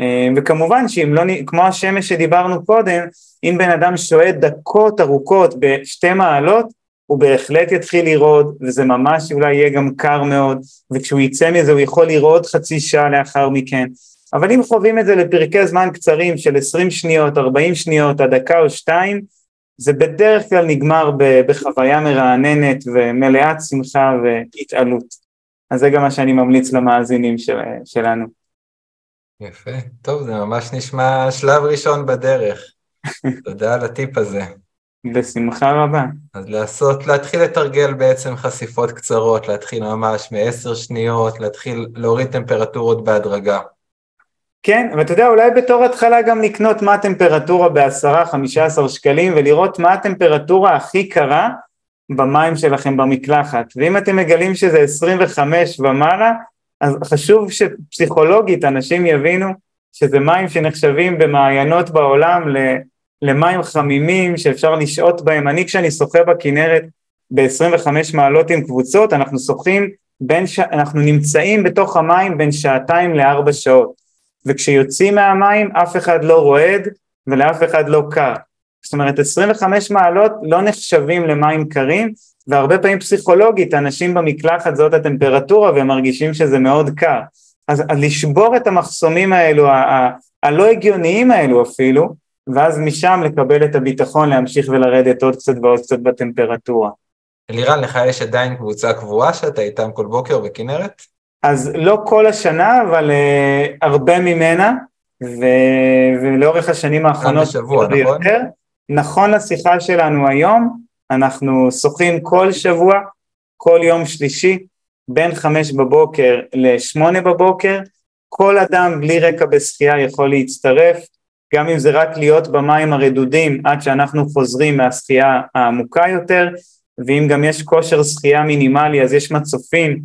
אה, וכמובן שאם לא, כמו השמש שדיברנו קודם, אם בן אדם שוהה דקות ארוכות בשתי מעלות, הוא בהחלט יתחיל לרעוד, וזה ממש אולי יהיה גם קר מאוד, וכשהוא יצא מזה הוא יכול לרעוד חצי שעה לאחר מכן. אבל אם חווים את זה לפרקי זמן קצרים של 20 שניות, 40 שניות, עד דקה או שתיים, זה בדרך כלל נגמר בחוויה מרעננת ומלאת שמחה והתעלות. אז זה גם מה שאני ממליץ למאזינים של, שלנו. יפה, טוב, זה ממש נשמע שלב ראשון בדרך. תודה על הטיפ הזה. בשמחה רבה. אז לעשות, להתחיל לתרגל בעצם חשיפות קצרות, להתחיל ממש מעשר שניות, להתחיל להוריד טמפרטורות בהדרגה. כן, ואתה יודע, אולי בתור התחלה גם לקנות מה הטמפרטורה בעשרה, חמישה עשר שקלים, ולראות מה הטמפרטורה הכי קרה במים שלכם במקלחת. ואם אתם מגלים שזה 25 ומעלה, אז חשוב שפסיכולוגית אנשים יבינו שזה מים שנחשבים במעיינות בעולם למים חמימים שאפשר לשהות בהם. אני כשאני שוחה בכנרת ב-25 מעלות עם קבוצות, אנחנו שוחים ש... אנחנו נמצאים בתוך המים בין שעתיים לארבע שעות, וכשיוצאים מהמים אף אחד לא רועד ולאף אחד לא קר. זאת אומרת 25 מעלות לא נחשבים למים קרים, והרבה פעמים פסיכולוגית אנשים במקלחת זאת הטמפרטורה והם מרגישים שזה מאוד קר. אז, אז לשבור את המחסומים האלו, הלא הגיוניים האלו אפילו, ואז משם לקבל את הביטחון להמשיך ולרדת עוד קצת ועוד קצת בטמפרטורה. אלירן, לך יש עדיין קבוצה קבועה שאתה איתם כל בוקר בכנרת? אז לא כל השנה, אבל uh, הרבה ממנה, ו... ולאורך השנים האחרונות... בשבוע, נכון? יותר. נכון לשיחה שלנו היום, אנחנו שוחים כל שבוע, כל יום שלישי, בין חמש בבוקר לשמונה בבוקר, כל אדם בלי רקע בשחייה יכול להצטרף, גם אם זה רק להיות במים הרדודים עד שאנחנו חוזרים מהשחייה העמוקה יותר, ואם גם יש כושר שחייה מינימלי אז יש מצופים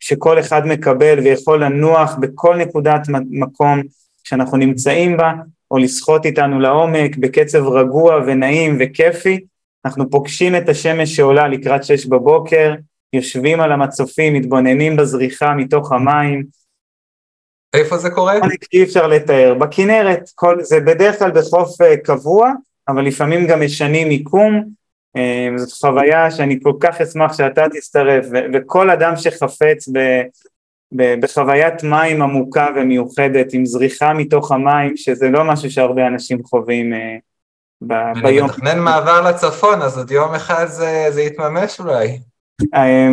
שכל אחד מקבל ויכול לנוח בכל נקודת מקום שאנחנו נמצאים בה, או לשחות איתנו לעומק בקצב רגוע ונעים וכיפי, אנחנו פוגשים את השמש שעולה לקראת שש בבוקר, יושבים על המצופים, מתבוננים בזריחה מתוך המים. איפה זה קורה? אי אפשר לתאר. בכנרת, כל, זה בדרך כלל בחוף אה, קבוע, אבל לפעמים גם משנים מיקום. אה, זאת חוויה שאני כל כך אשמח שאתה תצטרף, וכל אדם שחפץ ב- בחוויית מים עמוקה ומיוחדת, עם זריחה מתוך המים, שזה לא משהו שהרבה אנשים חווים אה, ב- ביום. אני מתכנן מעבר לצפון, אז עוד יום אחד זה, זה יתממש אולי.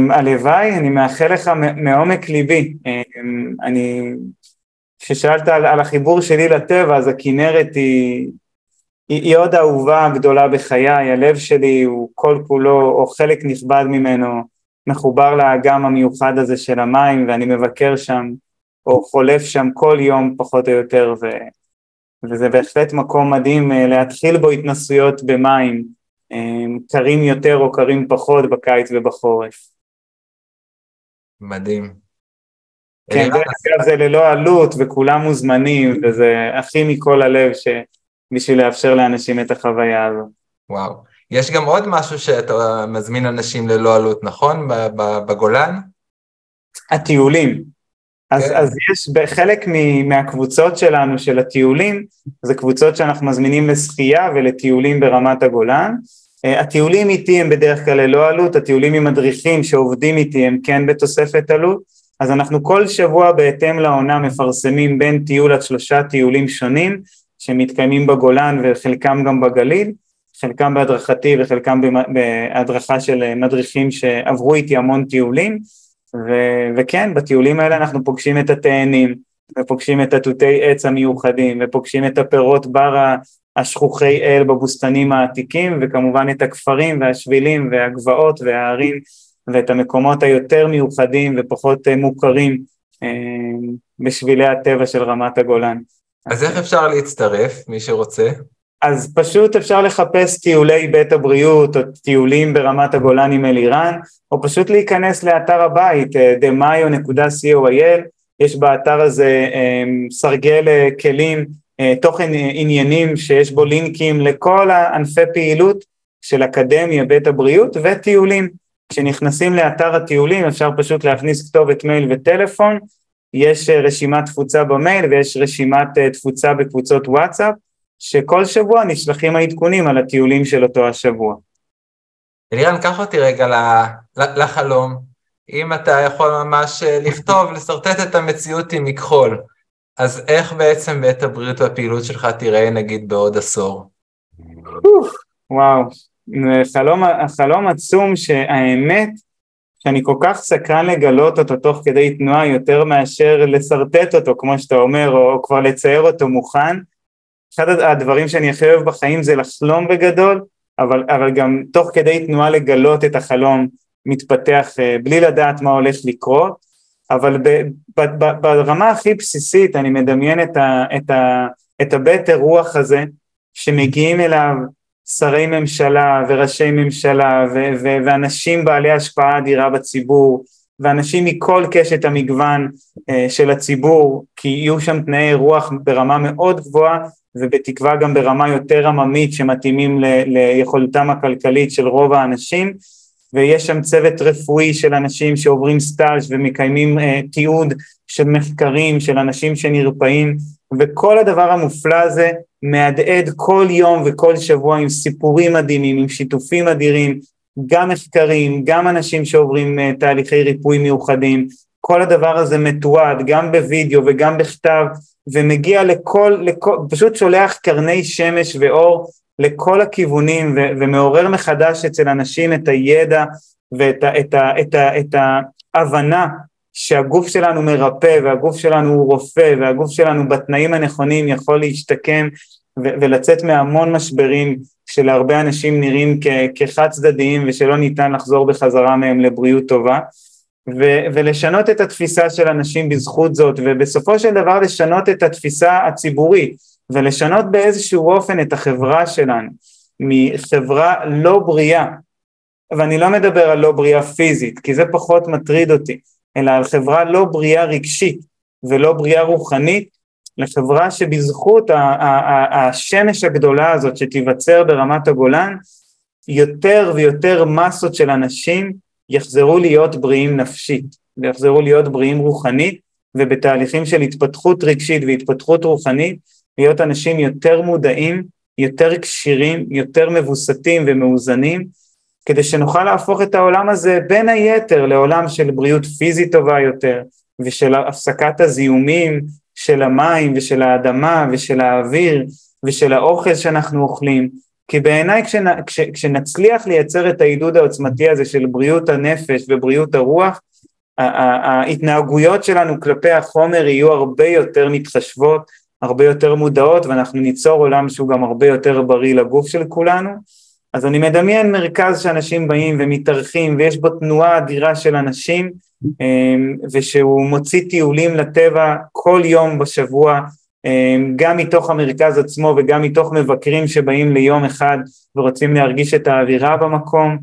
הלוואי, אני מאחל לך מעומק ליבי. אני, כששאלת על, על החיבור שלי לטבע, אז הכנרת היא, היא, היא עוד אהובה גדולה בחיי, הלב שלי הוא כל כולו, או חלק נכבד ממנו, מחובר לאגם המיוחד הזה של המים, ואני מבקר שם, או חולף שם כל יום פחות או יותר, ו, וזה בהחלט מקום מדהים אה, להתחיל בו התנסויות במים. קרים יותר או קרים פחות בקיץ ובחורף. מדהים. כן, זה, זה ללא עלות וכולם מוזמנים וזה הכי מכל הלב בשביל לאפשר לאנשים את החוויה הזו. וואו. יש גם עוד משהו שאתה מזמין אנשים ללא עלות, נכון? בגולן? הטיולים. אז, כן. אז יש בחלק מהקבוצות שלנו של הטיולים, זה קבוצות שאנחנו מזמינים לשחייה ולטיולים ברמת הגולן. Uh, הטיולים איתי הם בדרך כלל ללא עלות, הטיולים עם מדריכים שעובדים איתי הם כן בתוספת עלות, אז אנחנו כל שבוע בהתאם לעונה מפרסמים בין טיול עד שלושה טיולים שונים שמתקיימים בגולן וחלקם גם בגליל, חלקם בהדרכתי וחלקם בהדרכה של מדריכים שעברו איתי המון טיולים. ו- וכן, בטיולים האלה אנחנו פוגשים את התאנים, ופוגשים את התותי עץ המיוחדים, ופוגשים את הפירות בר השכוחי אל בבוסתנים העתיקים, וכמובן את הכפרים והשבילים והגבעות והערים, ואת המקומות היותר מיוחדים ופחות מוכרים אה, בשבילי הטבע של רמת הגולן. אז איך אפשר להצטרף, מי שרוצה? אז פשוט אפשר לחפש טיולי בית הבריאות או טיולים ברמת הגולן עם אלירן, או פשוט להיכנס לאתר הבית, demayo.coil, יש באתר הזה סרגל אה, כלים, אה, תוכן אה, עניינים שיש בו לינקים לכל הענפי פעילות של אקדמיה, בית הבריאות וטיולים. כשנכנסים לאתר הטיולים אפשר פשוט להכניס כתובת מייל וטלפון, יש רשימת תפוצה במייל ויש רשימת תפוצה בקבוצות וואטסאפ, שכל שבוע נשלחים העדכונים על הטיולים של אותו השבוע. אלירן, קח אותי רגע לחלום. אם אתה יכול ממש אה, לכתוב, לשרטט את המציאות עם מכחול, אז איך בעצם בית הבריאות והפעילות שלך תיראה נגיד בעוד עשור? וואו, חלום, חלום עצום שהאמת שאני כל כך סקרן לגלות אותו תוך כדי תנועה יותר מאשר לשרטט אותו כמו שאתה אומר או, כבר לצייר אותו מוכן אחד הדברים שאני הכי אוהב בחיים זה לחלום בגדול, אבל, אבל גם תוך כדי תנועה לגלות את החלום מתפתח אה, בלי לדעת מה הולך לקרות, אבל ב, ב, ב, ברמה הכי בסיסית אני מדמיין את, ה, את, ה, את הבית הרוח הזה שמגיעים אליו שרי ממשלה וראשי ממשלה ו- ו- ואנשים בעלי השפעה אדירה בציבור ואנשים מכל קשת המגוון של הציבור, כי יהיו שם תנאי רוח ברמה מאוד גבוהה ובתקווה גם ברמה יותר עממית שמתאימים ל, ליכולתם הכלכלית של רוב האנשים. ויש שם צוות רפואי של אנשים שעוברים סטאז' ומקיימים אה, תיעוד של מחקרים של אנשים שנרפאים וכל הדבר המופלא הזה מהדהד כל יום וכל שבוע עם סיפורים מדהימים, עם שיתופים אדירים, גם מחקרים, גם אנשים שעוברים אה, תהליכי ריפוי מיוחדים, כל הדבר הזה מתועד גם בווידאו וגם בכתב ומגיע לכל, לכל פשוט שולח קרני שמש ואור לכל הכיוונים ו, ומעורר מחדש אצל אנשים את הידע ואת ה, את ה, את ה, את ההבנה שהגוף שלנו מרפא והגוף שלנו הוא רופא והגוף שלנו בתנאים הנכונים יכול להשתקם ו- ולצאת מהמון משברים שלהרבה אנשים נראים כ- כחד צדדיים ושלא ניתן לחזור בחזרה מהם לבריאות טובה. ו- ולשנות את התפיסה של אנשים בזכות זאת ובסופו של דבר לשנות את התפיסה הציבורית ולשנות באיזשהו אופן את החברה שלנו מחברה לא בריאה. ואני לא מדבר על לא בריאה פיזית כי זה פחות מטריד אותי אלא על חברה לא בריאה רגשית ולא בריאה רוחנית לחברה שבזכות השמש הגדולה הזאת שתיווצר ברמת הגולן יותר ויותר מסות של אנשים יחזרו להיות בריאים נפשית ויחזרו להיות בריאים רוחנית ובתהליכים של התפתחות רגשית והתפתחות רוחנית להיות אנשים יותר מודעים, יותר כשירים, יותר מבוסתים ומאוזנים כדי שנוכל להפוך את העולם הזה בין היתר לעולם של בריאות פיזית טובה יותר ושל הפסקת הזיהומים של המים ושל האדמה ושל האוויר ושל האוכל שאנחנו אוכלים. כי בעיניי כשנ, כש, כשנצליח לייצר את העידוד העוצמתי הזה של בריאות הנפש ובריאות הרוח ההתנהגויות שלנו כלפי החומר יהיו הרבה יותר מתחשבות, הרבה יותר מודעות ואנחנו ניצור עולם שהוא גם הרבה יותר בריא לגוף של כולנו אז אני מדמיין מרכז שאנשים באים ומתארחים ויש בו תנועה אדירה של אנשים אמ, ושהוא מוציא טיולים לטבע כל יום בשבוע אמ, גם מתוך המרכז עצמו וגם מתוך מבקרים שבאים ליום אחד ורוצים להרגיש את האווירה במקום,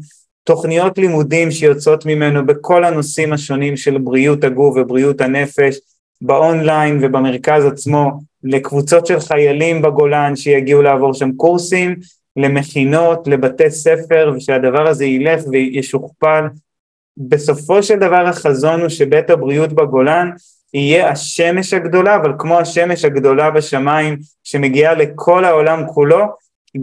תוכניות לימודים שיוצאות ממנו בכל הנושאים השונים של בריאות הגוף ובריאות הנפש, באונליין ובמרכז עצמו, לקבוצות של חיילים בגולן שיגיעו לעבור שם קורסים, למכינות, לבתי ספר, ושהדבר הזה ילך וישוכפל. בסופו של דבר החזון הוא שבית הבריאות בגולן יהיה השמש הגדולה, אבל כמו השמש הגדולה בשמיים שמגיעה לכל העולם כולו,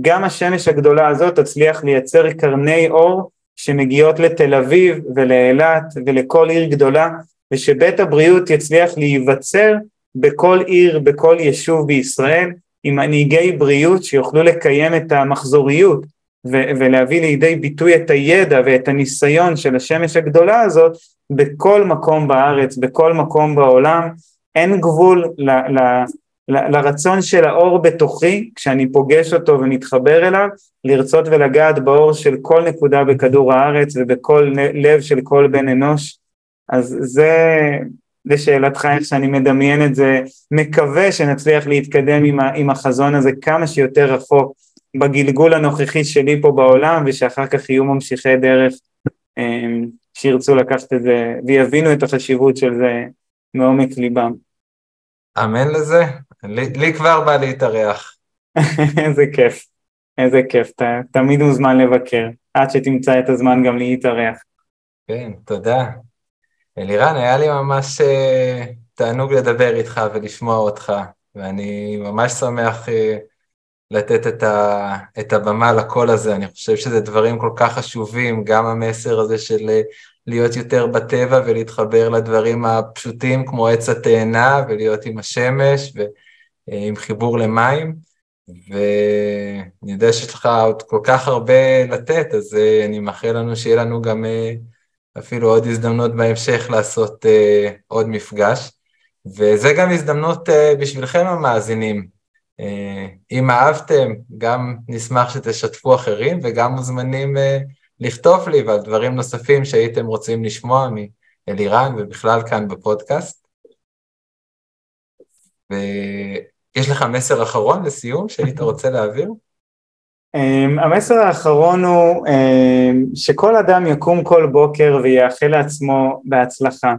גם השמש הגדולה הזאת תצליח לייצר קרני אור שמגיעות לתל אביב ולאילת ולכל עיר גדולה, ושבית הבריאות יצליח להיווצר בכל עיר, בכל יישוב בישראל, עם מנהיגי בריאות שיוכלו לקיים את המחזוריות ו- ולהביא לידי ביטוי את הידע ואת הניסיון של השמש הגדולה הזאת בכל מקום בארץ, בכל מקום בעולם, אין גבול ל- ל- ל- לרצון של האור בתוכי, כשאני פוגש אותו ומתחבר אליו, לרצות ולגעת באור של כל נקודה בכדור הארץ ובכל לב של כל בן אנוש. אז זה, לשאלתך איך שאני מדמיין את זה, מקווה שנצליח להתקדם עם, ה- עם החזון הזה כמה שיותר רחוק בגלגול הנוכחי שלי פה בעולם, ושאחר כך יהיו ממשיכי דרך אמ, שירצו לקחת את זה ויבינו את החשיבות של זה מעומק ליבם. אמן לזה, לי, לי כבר בא להתארח. איזה כיף, איזה כיף, ת, תמיד מוזמן לבקר, עד שתמצא את הזמן גם להתארח. כן, תודה. אלירן, היה לי ממש uh, תענוג לדבר איתך ולשמוע אותך, ואני ממש שמח uh, לתת את, ה, את הבמה לקול הזה. אני חושב שזה דברים כל כך חשובים, גם המסר הזה של uh, להיות יותר בטבע ולהתחבר לדברים הפשוטים כמו עץ התאנה ולהיות עם השמש ועם חיבור למים. ואני יודע שיש לך עוד כל כך הרבה לתת, אז אני מאחל לנו שיהיה לנו גם אפילו עוד הזדמנות בהמשך לעשות uh, עוד מפגש. וזה גם הזדמנות uh, בשבילכם המאזינים. Uh, אם אהבתם, גם נשמח שתשתפו אחרים וגם מוזמנים uh, לכתוב לי ועל דברים נוספים שהייתם רוצים לשמוע מאלירן ובכלל כאן בפודקאסט. ויש לך מסר אחרון לסיום שהיית רוצה להעביר? אמ, המסר האחרון הוא אמ, שכל אדם יקום כל בוקר ויאחל לעצמו בהצלחה,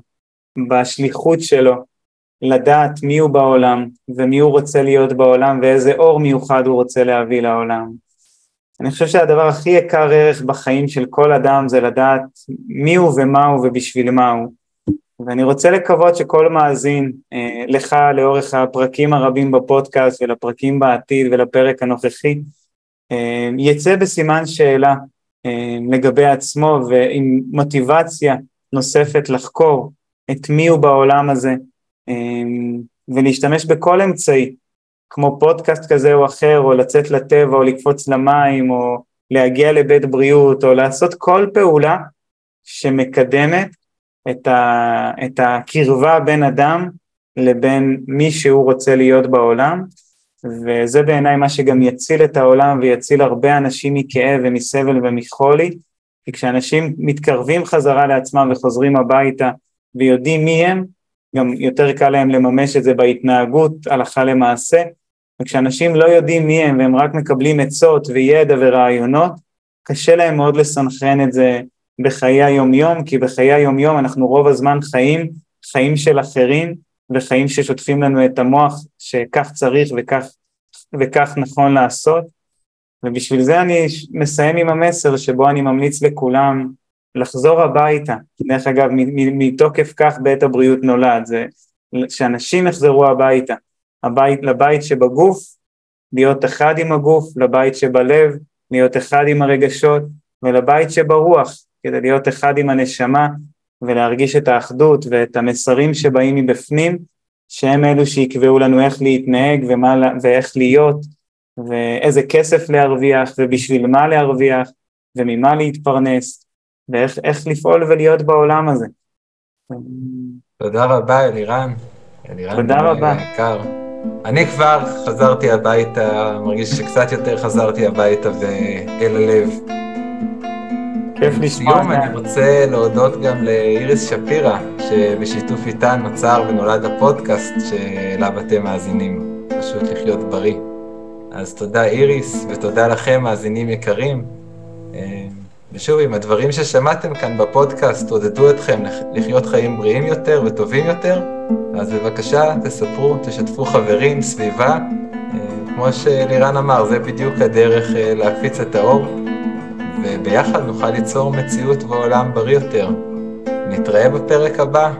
בשליחות שלו, לדעת מי הוא בעולם ומי הוא רוצה להיות בעולם ואיזה אור מיוחד הוא רוצה להביא לעולם. אני חושב שהדבר הכי יקר ערך בחיים של כל אדם זה לדעת מי הוא ומה הוא ובשביל מה הוא. ואני רוצה לקוות שכל מאזין אה, לך לאורך הפרקים הרבים בפודקאסט ולפרקים בעתיד ולפרק הנוכחי יצא בסימן שאלה אה, לגבי עצמו ועם מוטיבציה נוספת לחקור את מי הוא בעולם הזה ולהשתמש בכל אמצעי כמו פודקאסט כזה או אחר או לצאת לטבע או לקפוץ למים או להגיע לבית בריאות או לעשות כל פעולה שמקדמת את, ה, את הקרבה בין אדם לבין מי שהוא רוצה להיות בעולם וזה בעיניי מה שגם יציל את העולם ויציל הרבה אנשים מכאב ומסבל ומחולי כי כשאנשים מתקרבים חזרה לעצמם וחוזרים הביתה ויודעים מי הם גם יותר קל להם לממש את זה בהתנהגות הלכה למעשה. וכשאנשים לא יודעים מי הם והם רק מקבלים עצות וידע ורעיונות קשה להם מאוד לסנכרן את זה בחיי היומיום, כי בחיי היומיום אנחנו רוב הזמן חיים חיים של אחרים וחיים ששוטפים לנו את המוח שכך צריך וכך, וכך נכון לעשות. ובשביל זה אני מסיים עם המסר שבו אני ממליץ לכולם לחזור הביתה. דרך אגב, מתוקף כך בית הבריאות נולד, זה שאנשים יחזרו הביתה, הבית, לבית שבגוף, להיות אחד עם הגוף, לבית שבלב, להיות אחד עם הרגשות, ולבית שברוח, כדי להיות אחד עם הנשמה ולהרגיש את האחדות ואת המסרים שבאים מבפנים, שהם אלו שיקבעו לנו איך להתנהג ומה, ואיך להיות, ואיזה כסף להרוויח ובשביל מה להרוויח וממה להתפרנס, ואיך לפעול ולהיות בעולם הזה. תודה רבה אלירן. אלירן תודה רבה. יקר. אני כבר חזרתי הביתה, מרגיש שקצת יותר חזרתי הביתה ואל הלב. כיף לשמוע. לסיום אני רוצה להודות גם לאיריס שפירא, שבשיתוף איתה נוצר ונולד הפודקאסט שאליו אתם מאזינים, פשוט לחיות בריא. אז תודה איריס, ותודה לכם, מאזינים יקרים. אה, ושוב, אם הדברים ששמעתם כאן בפודקאסט עודדו אתכם לחיות חיים בריאים יותר וטובים יותר, אז בבקשה תספרו, תשתפו חברים, סביבה. אה, כמו שלירן אמר, זה בדיוק הדרך אה, להקפיץ את האור. וביחד נוכל ליצור מציאות ועולם בריא יותר. נתראה בפרק הבא.